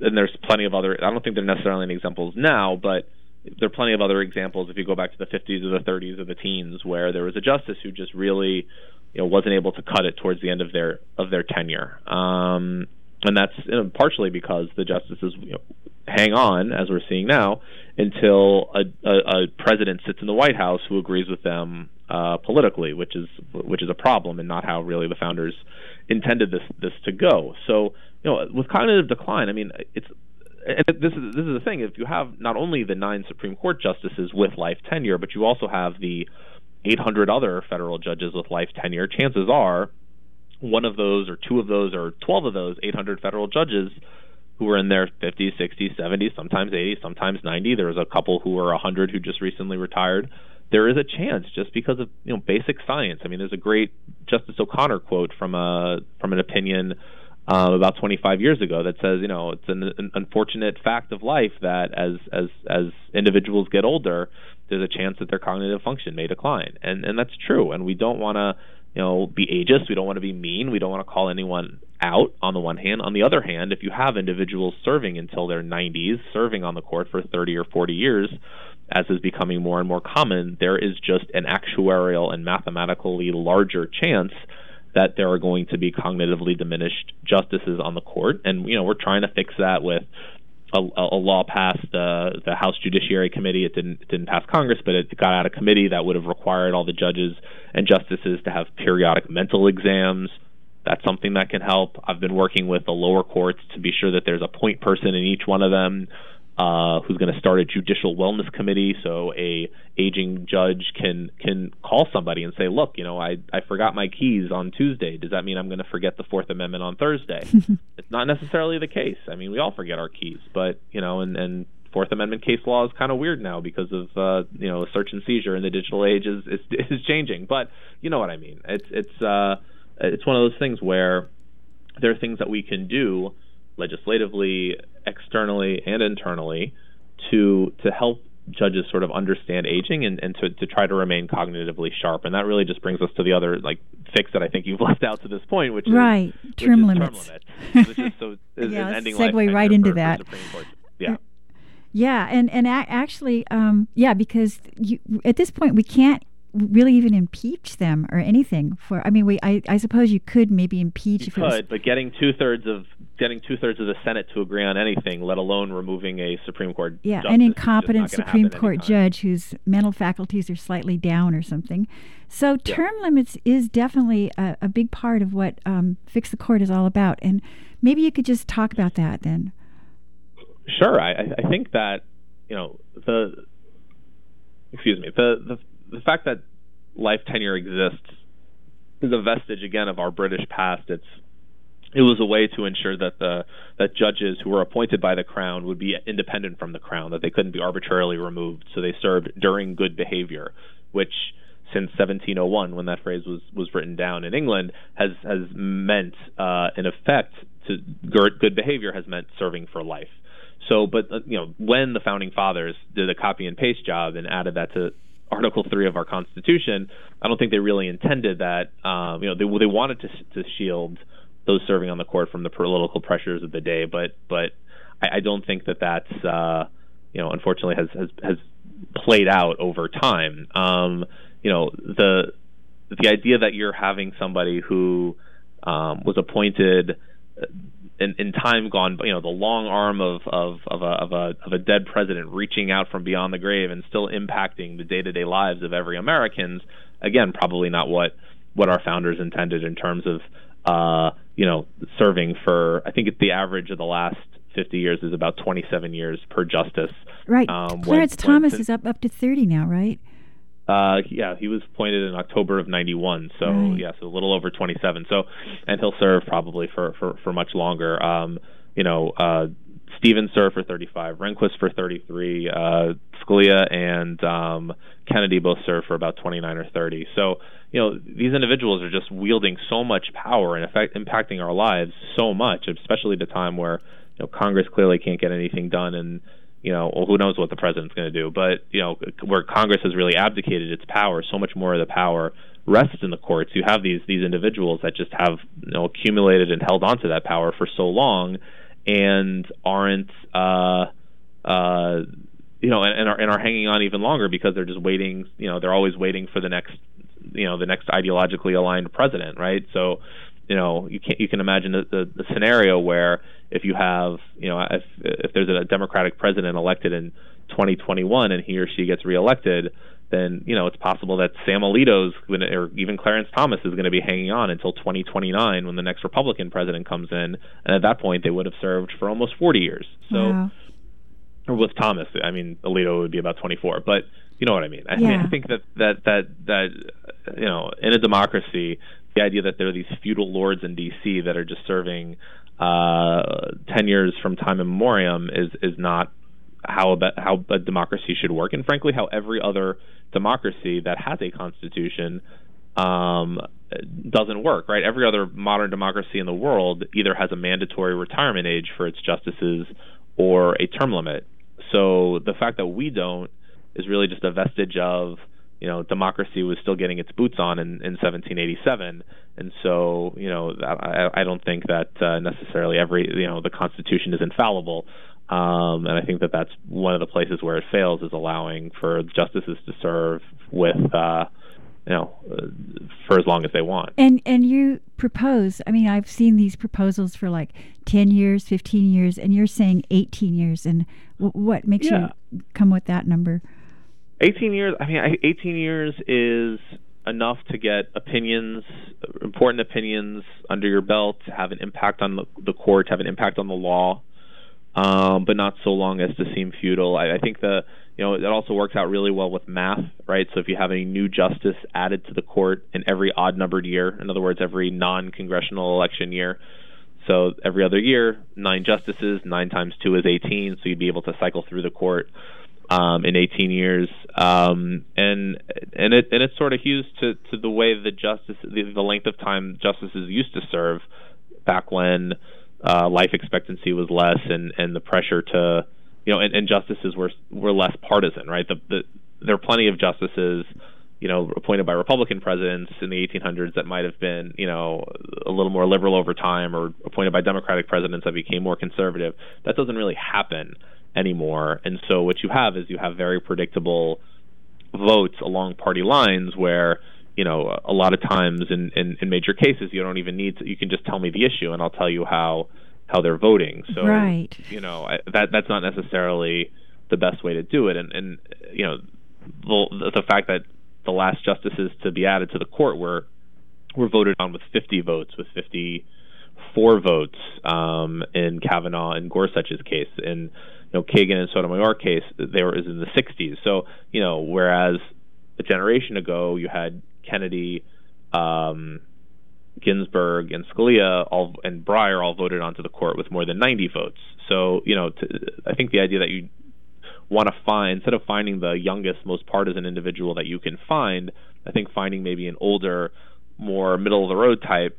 and there's plenty of other. I don't think they're necessarily any examples now, but there are plenty of other examples if you go back to the 50s or the 30s or the teens where there was a justice who just really, you know, wasn't able to cut it towards the end of their of their tenure. Um, and that's you know, partially because the justices you know, hang on, as we're seeing now, until a, a, a president sits in the White House who agrees with them uh, politically, which is which is a problem and not how really the founders intended this this to go. So you know, with cognitive decline, I mean, it's this is this is the thing. If you have not only the nine Supreme Court justices with life tenure, but you also have the 800 other federal judges with life tenure, chances are one of those, or two of those, or 12 of those 800 federal judges who are in their 50s, 60s, 70s, sometimes 80s, sometimes 90. There's a couple who are 100 who just recently retired. There is a chance just because of you know basic science. I mean, there's a great Justice O'Connor quote from a from an opinion um, about 25 years ago that says, you know, it's an, an unfortunate fact of life that as as as individuals get older, there's a chance that their cognitive function may decline, and and that's true. And we don't want to, you know, be ageist. We don't want to be mean. We don't want to call anyone out. On the one hand, on the other hand, if you have individuals serving until their 90s, serving on the court for 30 or 40 years, as is becoming more and more common, there is just an actuarial and mathematically larger chance that there are going to be cognitively diminished justices on the court, and you know we're trying to fix that with a, a law passed uh, the House Judiciary Committee. It didn't it didn't pass Congress, but it got out of committee that would have required all the judges and justices to have periodic mental exams. That's something that can help. I've been working with the lower courts to be sure that there's a point person in each one of them uh, who's going to start a judicial wellness committee, so a aging judge can can call somebody and say, "Look, you know, I I forgot my keys on Tuesday. Does that mean I'm going to forget the Fourth Amendment on Thursday?" it's not necessarily the case. I mean, we all forget our keys, but you know, and and Fourth Amendment case law is kind of weird now because of uh, you know search and seizure in the digital age is, is is changing. But you know what I mean. It's it's uh, it's one of those things where there are things that we can do legislatively, externally, and internally to to help judges sort of understand aging and, and to, to try to remain cognitively sharp. And that really just brings us to the other like fix that I think you've left out to this point, which right. is term which limits. Term limits. is, so is yeah, ending segue right into that. Yeah. Yeah, and and a- actually, um, yeah, because you, at this point we can't really even impeach them or anything for i mean we i, I suppose you could maybe impeach you if could it was, but getting two-thirds of getting two thirds of the Senate to agree on anything, let alone removing a Supreme Court. Yeah, an incompetent just not gonna Supreme Court judge whose mental faculties are slightly down or something. So Yeah. term limits is definitely a, a big part of what um, Fix the Court is all about. And maybe you could just talk about that then. Sure, I, I- I think that you know the excuse me the, the the fact that life tenure exists is a vestige again of our British past. It's it was a way to ensure that the that judges who were appointed by the crown would be independent from the crown, that they couldn't be arbitrarily removed. So they served during good behavior, which since 1701, when that phrase was was written down in England, has has meant uh, in effect to good behavior has meant serving for life. So, but uh, you know, when the founding fathers did a copy and paste job and added that to Article Three of our Constitution, I don't think they really intended that. Um, you know, they they wanted to to shield those serving on the court from the political pressures of the day, but but I, I don't think that that's uh, you know unfortunately has has has played out over time. Um, you know the the idea that you're having somebody who um, was appointed in, in time gone, you know, the long arm of of of a, of a of a dead president reaching out from beyond the grave and still impacting the day to day lives of every Americans. Again, probably not what what our founders intended in terms of uh, you know serving for. I think the average of the last 50 years is about 27 years per justice. Right. Um, when- Clarence when- Thomas since- is up up to 30 now, right? Uh, yeah, he was appointed in October of '91, so Right. yeah, so a little over 27. So, and he'll serve probably for for, for much longer. Um, you know, uh, Stevens served for 35, Rehnquist for 33, uh, Scalia and um, Kennedy both served for about 29 or 30. So, you know, these individuals are just wielding so much power and effect, impacting our lives so much, especially at a time where you know Congress clearly can't get anything done and you know, well, who knows what the president's going to do? But you know, where Congress has really abdicated its power, so much more of the power rests in the courts. You have these these individuals that just have you know accumulated and held onto that power for so long, and aren't uh, uh, you know, and, and are and are hanging on even longer because they're just waiting. You know, they're always waiting for the next you know the next ideologically aligned president, right? So you know you can you can imagine the, the, the scenario where if you have you know if if there's a Democratic president elected in 2021 and he or she gets reelected, then you know it's possible that Sam Alito's gonna, or even Clarence Thomas is going to be hanging on until 2029 when the next Republican president comes in, and at that point they would have served for almost 40 years. So wow. or with Thomas, I mean Alito would be about 24, but you know what I mean. I, Yeah. mean, I think that that that that you know, in a democracy, the idea that there are these feudal lords in D.C. that are just serving uh, 10 years from time immemorial is is not how a, how a democracy should work, and frankly, how every other democracy that has a constitution um, doesn't work. Right? Every other modern democracy in the world either has a mandatory retirement age for its justices or a term limit. So the fact that we don't is really just a vestige of you know democracy was still getting its boots on in, in 1787, and so you know I, I don't think that uh, necessarily every you know the Constitution is infallible, um, and I think that that's one of the places where it fails is allowing for justices to serve with uh, you know uh, for as long as they want. And and you propose. I mean, I've seen these proposals for like ten years, fifteen years, and you're saying eighteen years. And w- what makes Yeah. you come with that number? 18 years i mean 18 years is enough to get opinions important opinions under your belt to have an impact on the, the court have an impact on the law um, but not so long as to seem futile. I, I think the you know it also works out really well with math right? So if you have a new justice added to the court in every odd numbered year in other words every non-congressional election year so every other year nine justices nine times two is 18 so you'd be able to cycle through the court um, in 18 years, um, and and it and it sort of hews to, to the way the justice the, the length of time justices used to serve back when uh, life expectancy was less and, and the pressure to you know and, and justices were were less partisan right? The, the there are plenty of justices you know appointed by Republican presidents in the 1800s that might have been you know a little more liberal over time or appointed by Democratic presidents that became more conservative. That doesn't really happen anymore. And so what you have is you have very predictable votes along party lines where you know a lot of times in, in, in major cases you don't even need to you can just tell me the issue and I'll tell you how how they're voting. So right. you know I, that that's not necessarily the best way to do it. And and you know the the fact that the last justices to be added to the court were were voted on with 50 votes, with 54 votes um, in Kavanaugh and Gorsuch's case. You know Kagan and Sotomayor case, they were in the 60s. So you know whereas a generation ago you had Kennedy. Um, Ginsburg and Scalia all and Breyer all voted onto the court with more than 90 votes. So you know, to, I think the idea that you want to find instead of finding the youngest, most partisan individual that you can find, I think finding maybe an older, more middle of the road type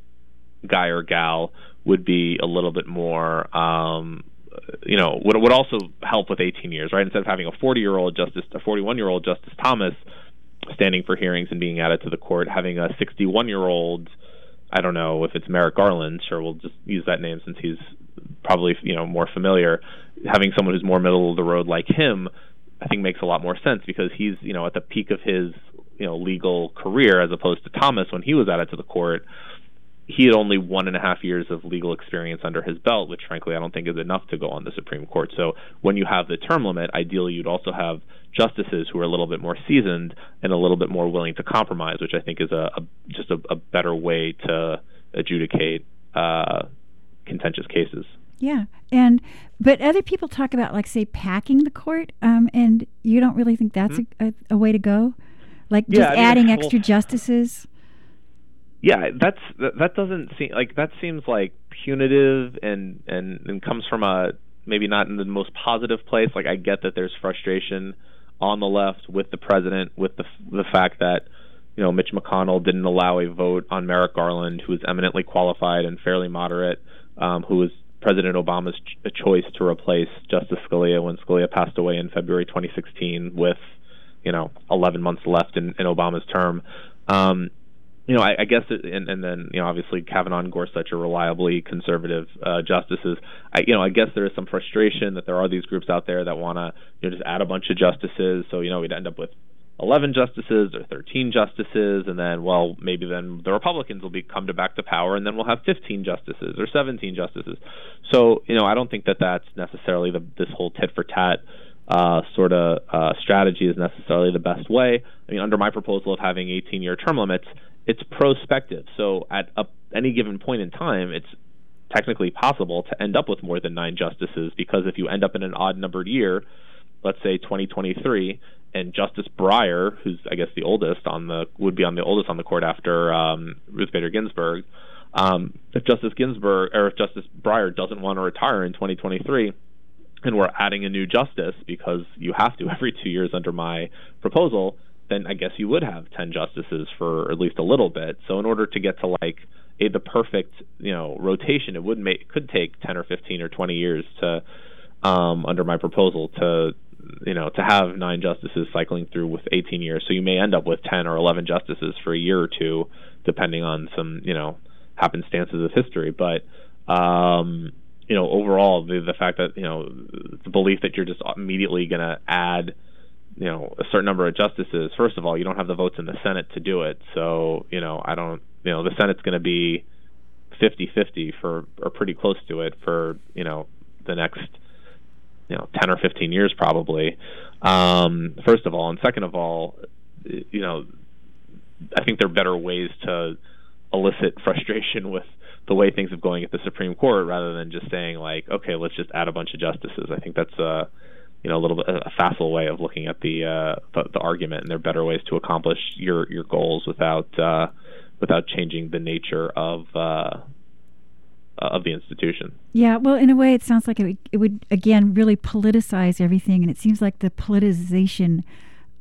guy or gal would be a little bit more. Um, you know, would would also help with 18 years, right? Instead of having a 40 year old justice, a 41 year old Justice Thomas standing for hearings and being added to the court, having a 61 year old I don't know if it's Merrick Garland. Sure, we'll just use that name since he's probably you know more familiar. Having someone who's more middle of the road like him, I think makes a lot more sense because he's you know at the peak of his you know legal career as opposed to Thomas when he was added to the court he had only one and a half years of legal experience under his belt, which frankly I don't think is enough to go on the Supreme Court. So when you have the term limit, ideally you'd also have justices who are a little bit more seasoned and a little bit more willing to compromise, which I think is a, a just a, a, better way to adjudicate uh, contentious cases. Yeah, and but other people talk about like say packing the court, um, and you don't really think that's mm-hmm. a, a, way to go, like just yeah, I mean, adding extra well, justices yeah, that's that, doesn't seem like that seems like punitive and and and comes from a maybe not in the most positive place. Like I get that there's frustration on the left with the president with the the fact that you know Mitch McConnell didn't allow a vote on Merrick Garland, who is eminently qualified and fairly moderate, um, who was President Obama's ch- choice to replace Justice Scalia when Scalia passed away in February 2016 with you know 11 months left in, in Obama's term. Um, you know, I, I guess, it, and, and then you know, obviously Kavanaugh and Gorsuch are reliably conservative uh, justices. I, you know, I guess there is some frustration that there are these groups out there that want to, you know, just add a bunch of justices. So you know, we'd end up with 11 justices or 13 justices, and then, well, maybe then the Republicans will be come to back to power, and then we'll have 15 justices or 17 justices. So, you know, I don't think that that's necessarily the, this whole tit for tat uh, sort of uh, strategy is necessarily the best way. I mean, under my proposal of having 18 year term limits, it's prospective. So at a, any given point in time, it's technically possible to end up with more than nine justices because if you end up in an odd numbered year, let's say 2023, and Justice Breyer, who's I guess the oldest on the would be on the oldest on the court after um, Ruth Bader Ginsburg, um, if Justice Ginsburg or if Justice Breyer doesn't want to retire in 2023, and we're adding a new justice because you have to every two years under my proposal, then I guess you would have 10 justices for at least a little bit. So in order to get to like a the perfect, you know, rotation, it would make could take 10 or 15 or 20 years to um, under my proposal to you know to have nine justices cycling through with 18 years. So you may end up with 10 or 11 justices for a year or two depending on some, you know, happenstances of history, but um, you know, overall the the fact that, you know, the belief that you're just immediately going to add you know a certain number of justices first of all you don't have the votes in the senate to do it. So you know i don't you know the senate's going to be 50-50 for or pretty close to it for you know the next you know 10 or 15 years probably. Um first of all and second of all you know i think there are better ways to elicit frustration with the way things are going at the supreme court rather than just saying like okay let's just add a bunch of justices. I think that's uh you know a little bit a facile way of looking at the, uh, the, the argument, and there are better ways to accomplish your your goals without uh, without changing the nature of uh, of the institution. Yeah, well, in a way, it sounds like it would, it would again really politicize everything, and it seems like the politicization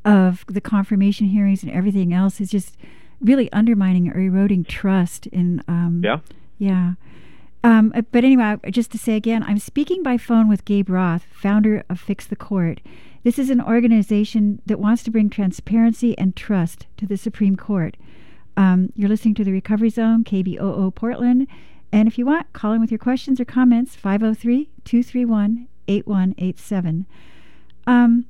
of the confirmation hearings and everything else is just really undermining or eroding trust in. Um, yeah. Yeah. Um, uh, but anyway, just to say again, I'm speaking by phone with Gabe Roth, founder of Fix the Court. This is an organization that wants to bring transparency and trust to the Supreme Court. Um, you're listening to the Recovery Zone, KBOO Portland. And if you want, call in with your questions or comments, 503 231 8187. Um,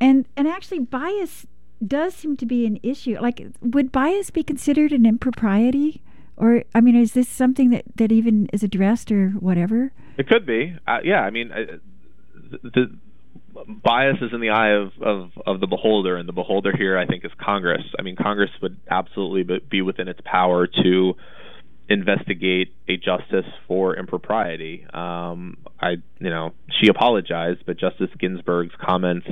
and, and actually, bias does seem to be an issue. Like, would bias be considered an impropriety? Or I mean, is this something that that even is addressed or whatever? It could be. Uh, yeah, I mean, uh, the, bias is in the eye of, of, of the beholder, and the beholder here, I think, is Congress. I mean, Congress would absolutely be within its power to investigate a justice for impropriety. Um, I, you know, she apologized, but Justice Ginsburg's comments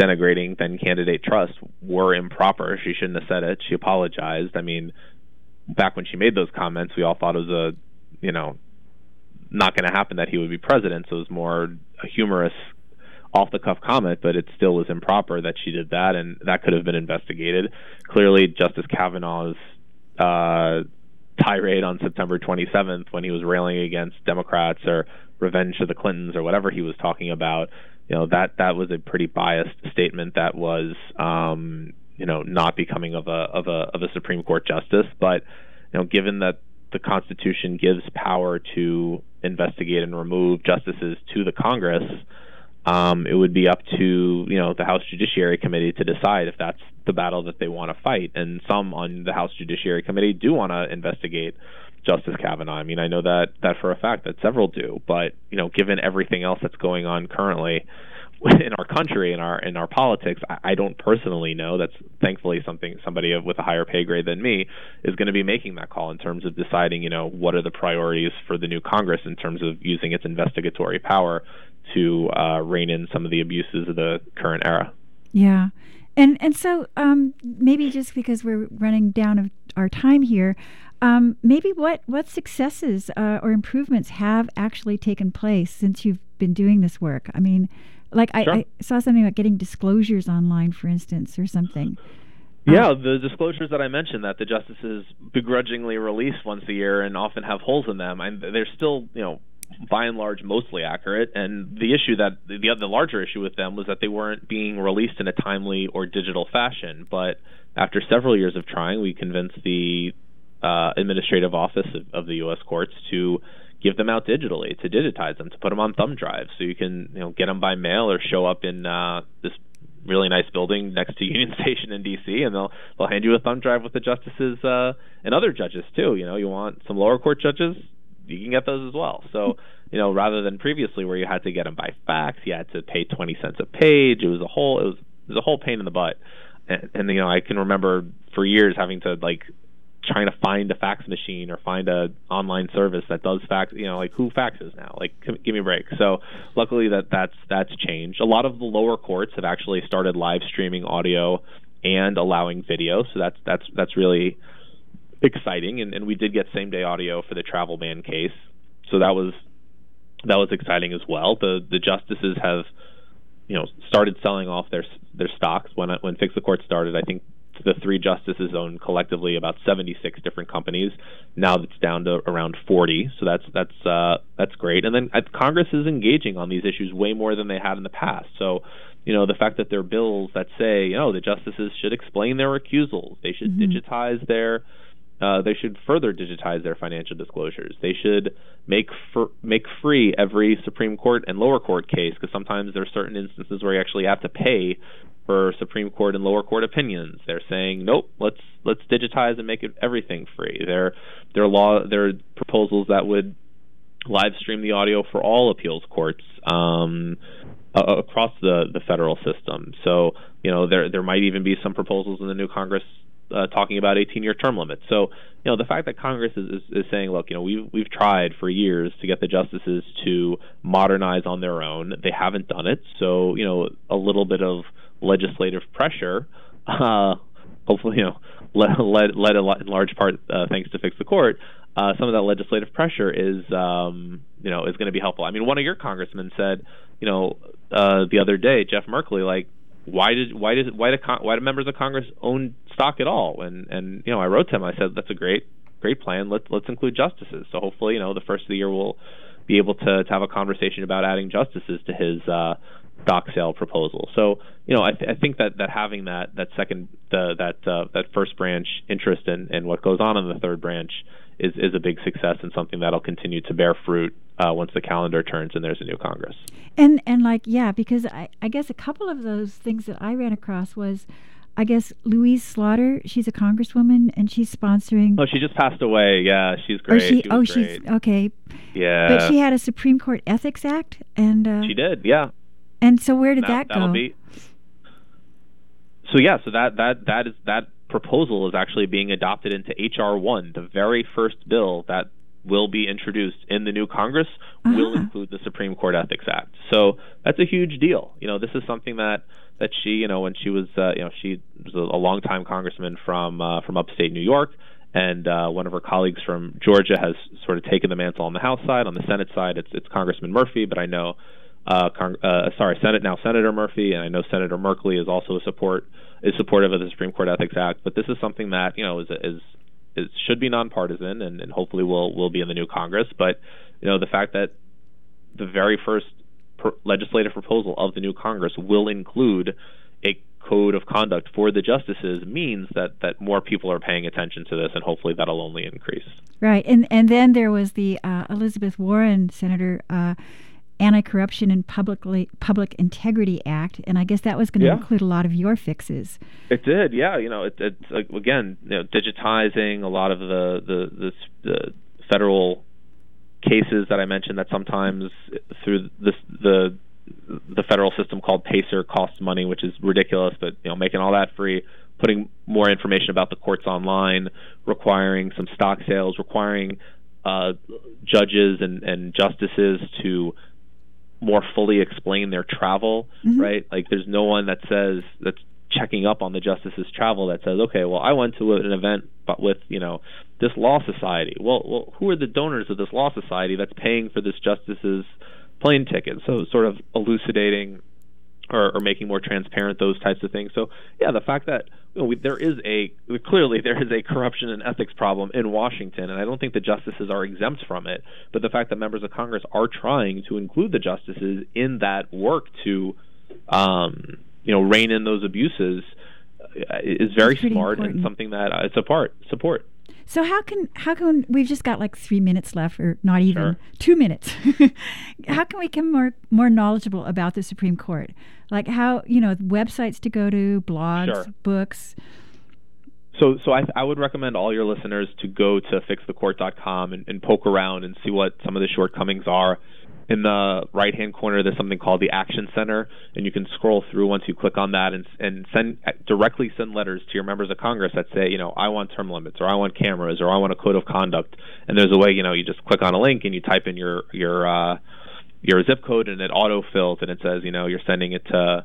denigrating then candidate Trump were improper. She shouldn't have said it. She apologized. I mean, back when she made those comments, we all thought it was a, you know, not going to happen that he would be president. So it was more a humorous, off the cuff comment, but it still was improper that she did that, and that could have been investigated. Clearly, Justice Kavanaugh's uh, tirade on September 27th when he was railing against Democrats or revenge to the Clintons or whatever he was talking about, you know that that was a pretty biased statement that was um, you know not becoming of a of a of a Supreme Court justice. But you know, given that the Constitution gives power to investigate and remove justices to the Congress, um, it would be up to you know the House Judiciary Committee to decide if that's the battle that they want to fight. And some on the House Judiciary Committee do want to investigate Justice Kavanaugh. I mean, I know that that for a fact that several do, but you know, given everything else that's going on currently in our country and our in our politics, I, I don't personally know. That's thankfully something somebody with a higher pay grade than me is going to be making that call in terms of deciding, you know, what are the priorities for the new Congress in terms of using its investigatory power to uh, rein in some of the abuses of the current era. Yeah. And and so um, maybe just because we're running down of our time here, um, maybe what what successes uh, or improvements have actually taken place since you've been doing this work? I mean, like sure. I, I, saw something about getting disclosures online, for instance, or something. Yeah, um, the disclosures that I mentioned that the justices begrudgingly release once a year and often have holes in them, and they're still, you know, by and large mostly accurate. And the issue that the the larger issue with them was that they weren't being released in a timely or digital fashion. But after several years of trying, we convinced the uh, administrative office of, of the U.S. courts to give them out digitally, to digitize them, to put them on thumb drives, so you can you know get them by mail or show up in uh, this really nice building next to Union Station in D.C. and they'll they'll hand you a thumb drive with the justices uh, and other judges too. You know, you want some lower court judges, you can get those as well. So, you know, rather than previously where you had to get them by fax, you had to pay 20 cents a page. It was a whole it was it was a whole pain in the butt. And, and you know, I can remember for years having to like trying to find a fax machine or find a online service that does fax you know like who faxes now? Like give me a break. So luckily that that's that's changed. A lot of the lower courts have actually started live streaming audio and allowing video. So that's that's that's really exciting, and, and we did get same day audio for the travel ban case, so that was that was exciting as well. The the justices have you know started selling off their their stocks when when Fix the Court started. I think the three justices own collectively about 76 different companies. Now it's down to around 40, so that's that's uh, that's great. And then uh, Congress is engaging on these issues way more than they had in the past. So, you know, the fact that there are bills that say, you know, the justices should explain their recusals, they should mm-hmm. digitize their uh, they should further digitize their financial disclosures. They should make fr- make free every Supreme Court and lower court case because sometimes there are certain instances where you actually have to pay for Supreme Court and lower court opinions. They're saying nope, let's let's digitize and make it everything free. There there are law there are proposals that would live stream the audio for all appeals courts um, uh, across the the federal system. So you know there there might even be some proposals in the new Congress uh, talking about 18-year term limits. So, you know, the fact that Congress is, is, is, saying, look, you know, we've we've tried for years to get the justices to modernize on their own. They haven't done it. So, you know, a little bit of legislative pressure, uh, hopefully, you know, led led, led in large part uh, thanks to Fix the Court. Uh, some of that legislative pressure is, um, you know, is going to be helpful. I mean, one of your congressmen said, you know, uh, the other day, Jeff Merkley, like why did why did why did why do members of Congress own stock at all? And and you know I wrote to him. I said that's a great great plan. Let's let's include justices. So hopefully you know the first of the year we'll be able to, to have a conversation about adding justices to his uh, stock sale proposal. So you know I, th- I think that, that having that that second the, that uh, that first branch interest in, in what goes on in the third branch is is a big success and something that'll continue to bear fruit uh, once the calendar turns and there's a new Congress. And and like yeah, because I I guess a couple of those things that I ran across was I guess Louise Slaughter. She's a congresswoman, and she's sponsoring. Oh, she just passed away. Yeah, she's great. Or she, she oh, great. she's okay. Yeah. But she had a Supreme Court Ethics Act, and uh, she did. Yeah. And so where did that, that go? Be, so yeah, so that that that is that proposal is actually being adopted into HR one, the very first bill that will be introduced in the new Congress uh-huh. will include the Supreme Court Ethics Act. So that's a huge deal. You know, this is something that that she, you know, when she was, uh, you know, she was a, a longtime congressman from uh, from upstate New York, and uh, one of her colleagues from Georgia has sort of taken the mantle on the House side. On the Senate side, it's it's Congressman Murphy, but I know. Uh, Cong- uh, sorry, Senate now Senator Murphy, and I know Senator Merkley is also a support is supportive of the Supreme Court Ethics Act. But this is something that you know is is it should be nonpartisan and, and hopefully will will be in the new Congress. But you know the fact that the very first legislative proposal of the new Congress will include a code of conduct for the justices means that that more people are paying attention to this, and hopefully that'll only increase. Right, and and then there was the uh, Elizabeth Warren, Senator. Uh, Anti-Corruption and Publicly, Public Integrity Act, and I guess that was going to yeah. include a lot of your fixes. It did, yeah. You know, it, again, you know, digitizing a lot of the the, the the federal cases that I mentioned that sometimes through this the the federal system called Pacer costs money, which is ridiculous. But you know, making all that free, putting more information about the courts online, requiring some stock sales, requiring uh, judges and, and justices to more fully explain their travel, mm-hmm. right? Like there's no one that says that's checking up on the justice's travel that says, okay, well, I went to an event but with, you know, this law society. Well, well, who are the donors of this law society that's paying for this justice's plane ticket? So sort of elucidating or, or making more transparent those types of things. So yeah, the fact that you know, we, there is a clearly there is a corruption and ethics problem in Washington, and I don't think the justices are exempt from it. But the fact that members of Congress are trying to include the justices in that work to, um, you know, rein in those abuses uh, is very smart important. and something that I support. Support. So how can how can we've just got like three minutes left, or not even sure. two minutes? how can we become more more knowledgeable about the Supreme Court? Like how you know websites to go to, blogs, sure. books. So, so I, I would recommend all your listeners to go to fixthecourt.com and, and poke around and see what some of the shortcomings are in the right hand corner there's something called the action center and you can scroll through once you click on that and and send directly send letters to your members of congress that say you know i want term limits or i want cameras or i want a code of conduct. And there's a way you know you just click on a link and you type in your your uh your zip code and it auto fills and it says you know you're sending it to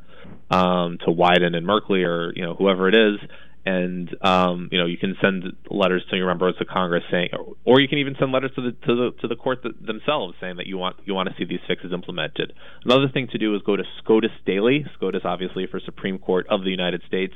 um to Wyden and Merkley or you know whoever it is and um, you know you can send letters to your members of Congress saying, or you can even send letters to the to the to the court th- themselves saying that you want you want to see these fixes implemented. Another thing to do is go to SCOTUS Daily, SCOTUS obviously for Supreme Court of the United States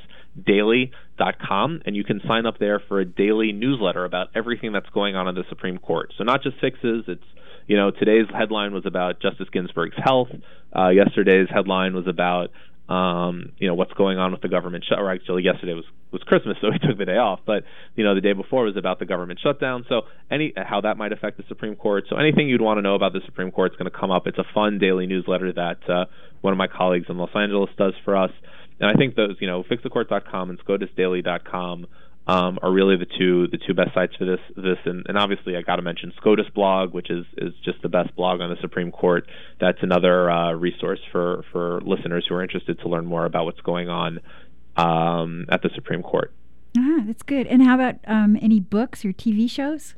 daily.com, and you can sign up there for a daily newsletter about everything that's going on in the Supreme Court. So not just fixes, it's you know today's headline was about Justice Ginsburg's health. Uh, yesterday's headline was about um, you know what's going on with the government shut. Or actually, yesterday was was Christmas, so he took the day off. But you know, the day before was about the government shutdown. So any how that might affect the Supreme Court. So anything you'd want to know about the Supreme Court is going to come up. It's a fun daily newsletter that uh, one of my colleagues in Los Angeles does for us. And I think those, you know, fixthecourt.com and scotusdaily.com um, are really the two the two best sites for this this and, and obviously I got to mention SCOTUS blog, which is is just the best blog on the Supreme Court. That's another uh, resource for for listeners who are interested to learn more about what's going on um, at the Supreme Court. Ah, that's good. And how about um, any books or TV shows?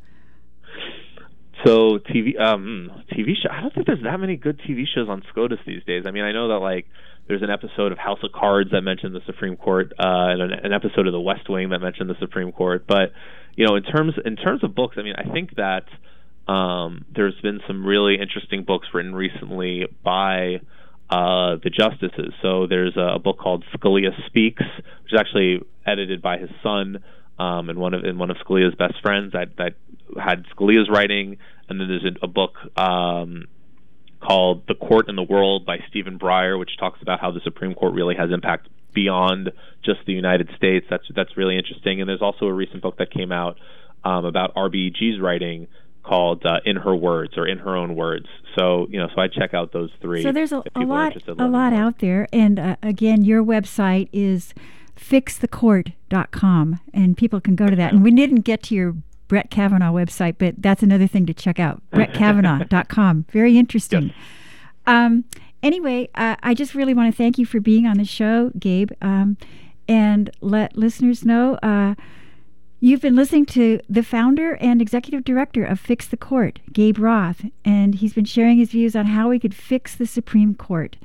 So TV um, TV show. I don't think there's that many good TV shows on SCOTUS these days. I mean, I know that like there's an episode of House of Cards that mentioned the Supreme Court, uh, and an, an episode of The West Wing that mentioned the Supreme Court. But you know, in terms in terms of books, I mean, I think that um, there's been some really interesting books written recently by uh, the justices. So there's a, book called Scalia Speaks, which is actually edited by his son um, and one of and one of Scalia's best friends that that had Scalia's writing. And then there's a, a book um, called The Court and the World by Stephen Breyer, which talks about how the Supreme Court really has impact beyond just the United States. That's that's really interesting. And there's also a recent book that came out um, about RBG's writing called uh, "In Her Words" or "In Her Own Words." So you know, so I check out those three. So there's a, a lot, a lot out there. And uh, again, your website is fixthecourt.com, and people can go to that. And we didn't get to your Brett Kavanaugh website, but that's another thing to check out. BrettKavanaugh.com. Very interesting. Yes. Um, anyway, uh, I just really want to thank you for being on the show, Gabe, um, and let listeners know uh, you've been listening to the founder and executive director of Fix the Court, Gabe Roth, and he's been sharing his views on how we could fix the Supreme Court.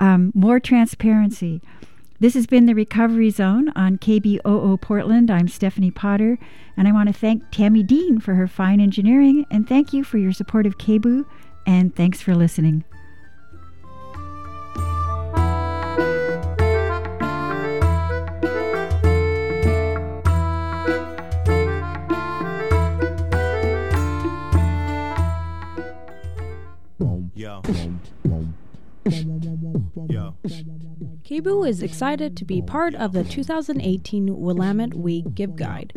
Um, more transparency. This has been the Recovery Zone on KBOO Portland. I'm Stephanie Potter, and I want to thank Tammy Dean for her fine engineering, and thank you for your support of KBOO, and thanks for listening. Yo. Yo. KBOO is excited to be part of the 2018 Willamette Week Give Guide.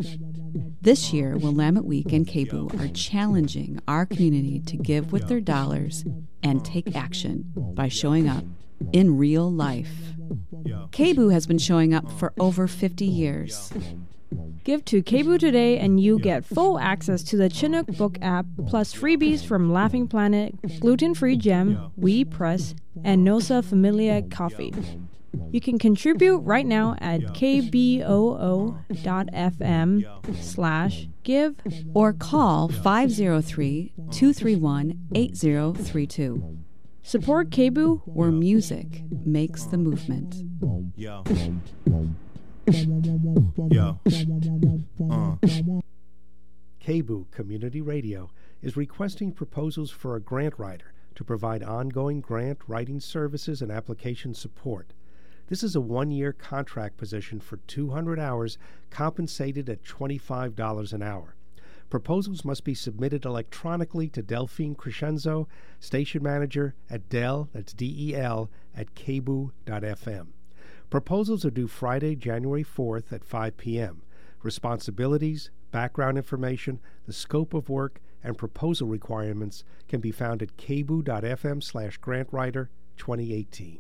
This year, Willamette Week and KBOO are challenging our community to give with their dollars and take action by showing up in real life. KBOO has been showing up for over 50 years. Give to KBOO today and you get full access to the Chinook Book app, plus freebies from Laughing Planet, Gluten Free Gem, We Press, and Nossa Familia Coffee. You can contribute right now at kboo.fm slash give or call 503 231 8032. Support KBOO where music makes the movement. Yo. Yo. Uh. KBOO Community Radio is requesting proposals for a grant writer to provide ongoing grant writing services and application support. This is a one year contract position for 200 hours, compensated at $25 an hour. Proposals must be submitted electronically to Delphine Crescenzo, station manager at Del, that's D E L, at kboo.fm. Proposals are due Friday, January 4th at 5 p.m. Responsibilities, background information, the scope of work, and proposal requirements can be found at kboo.fm slash grantwriter 2018.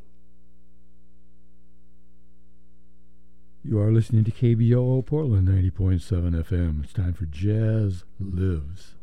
You are listening to KBOO Portland 90.7 FM. It's time for Jazz Lives.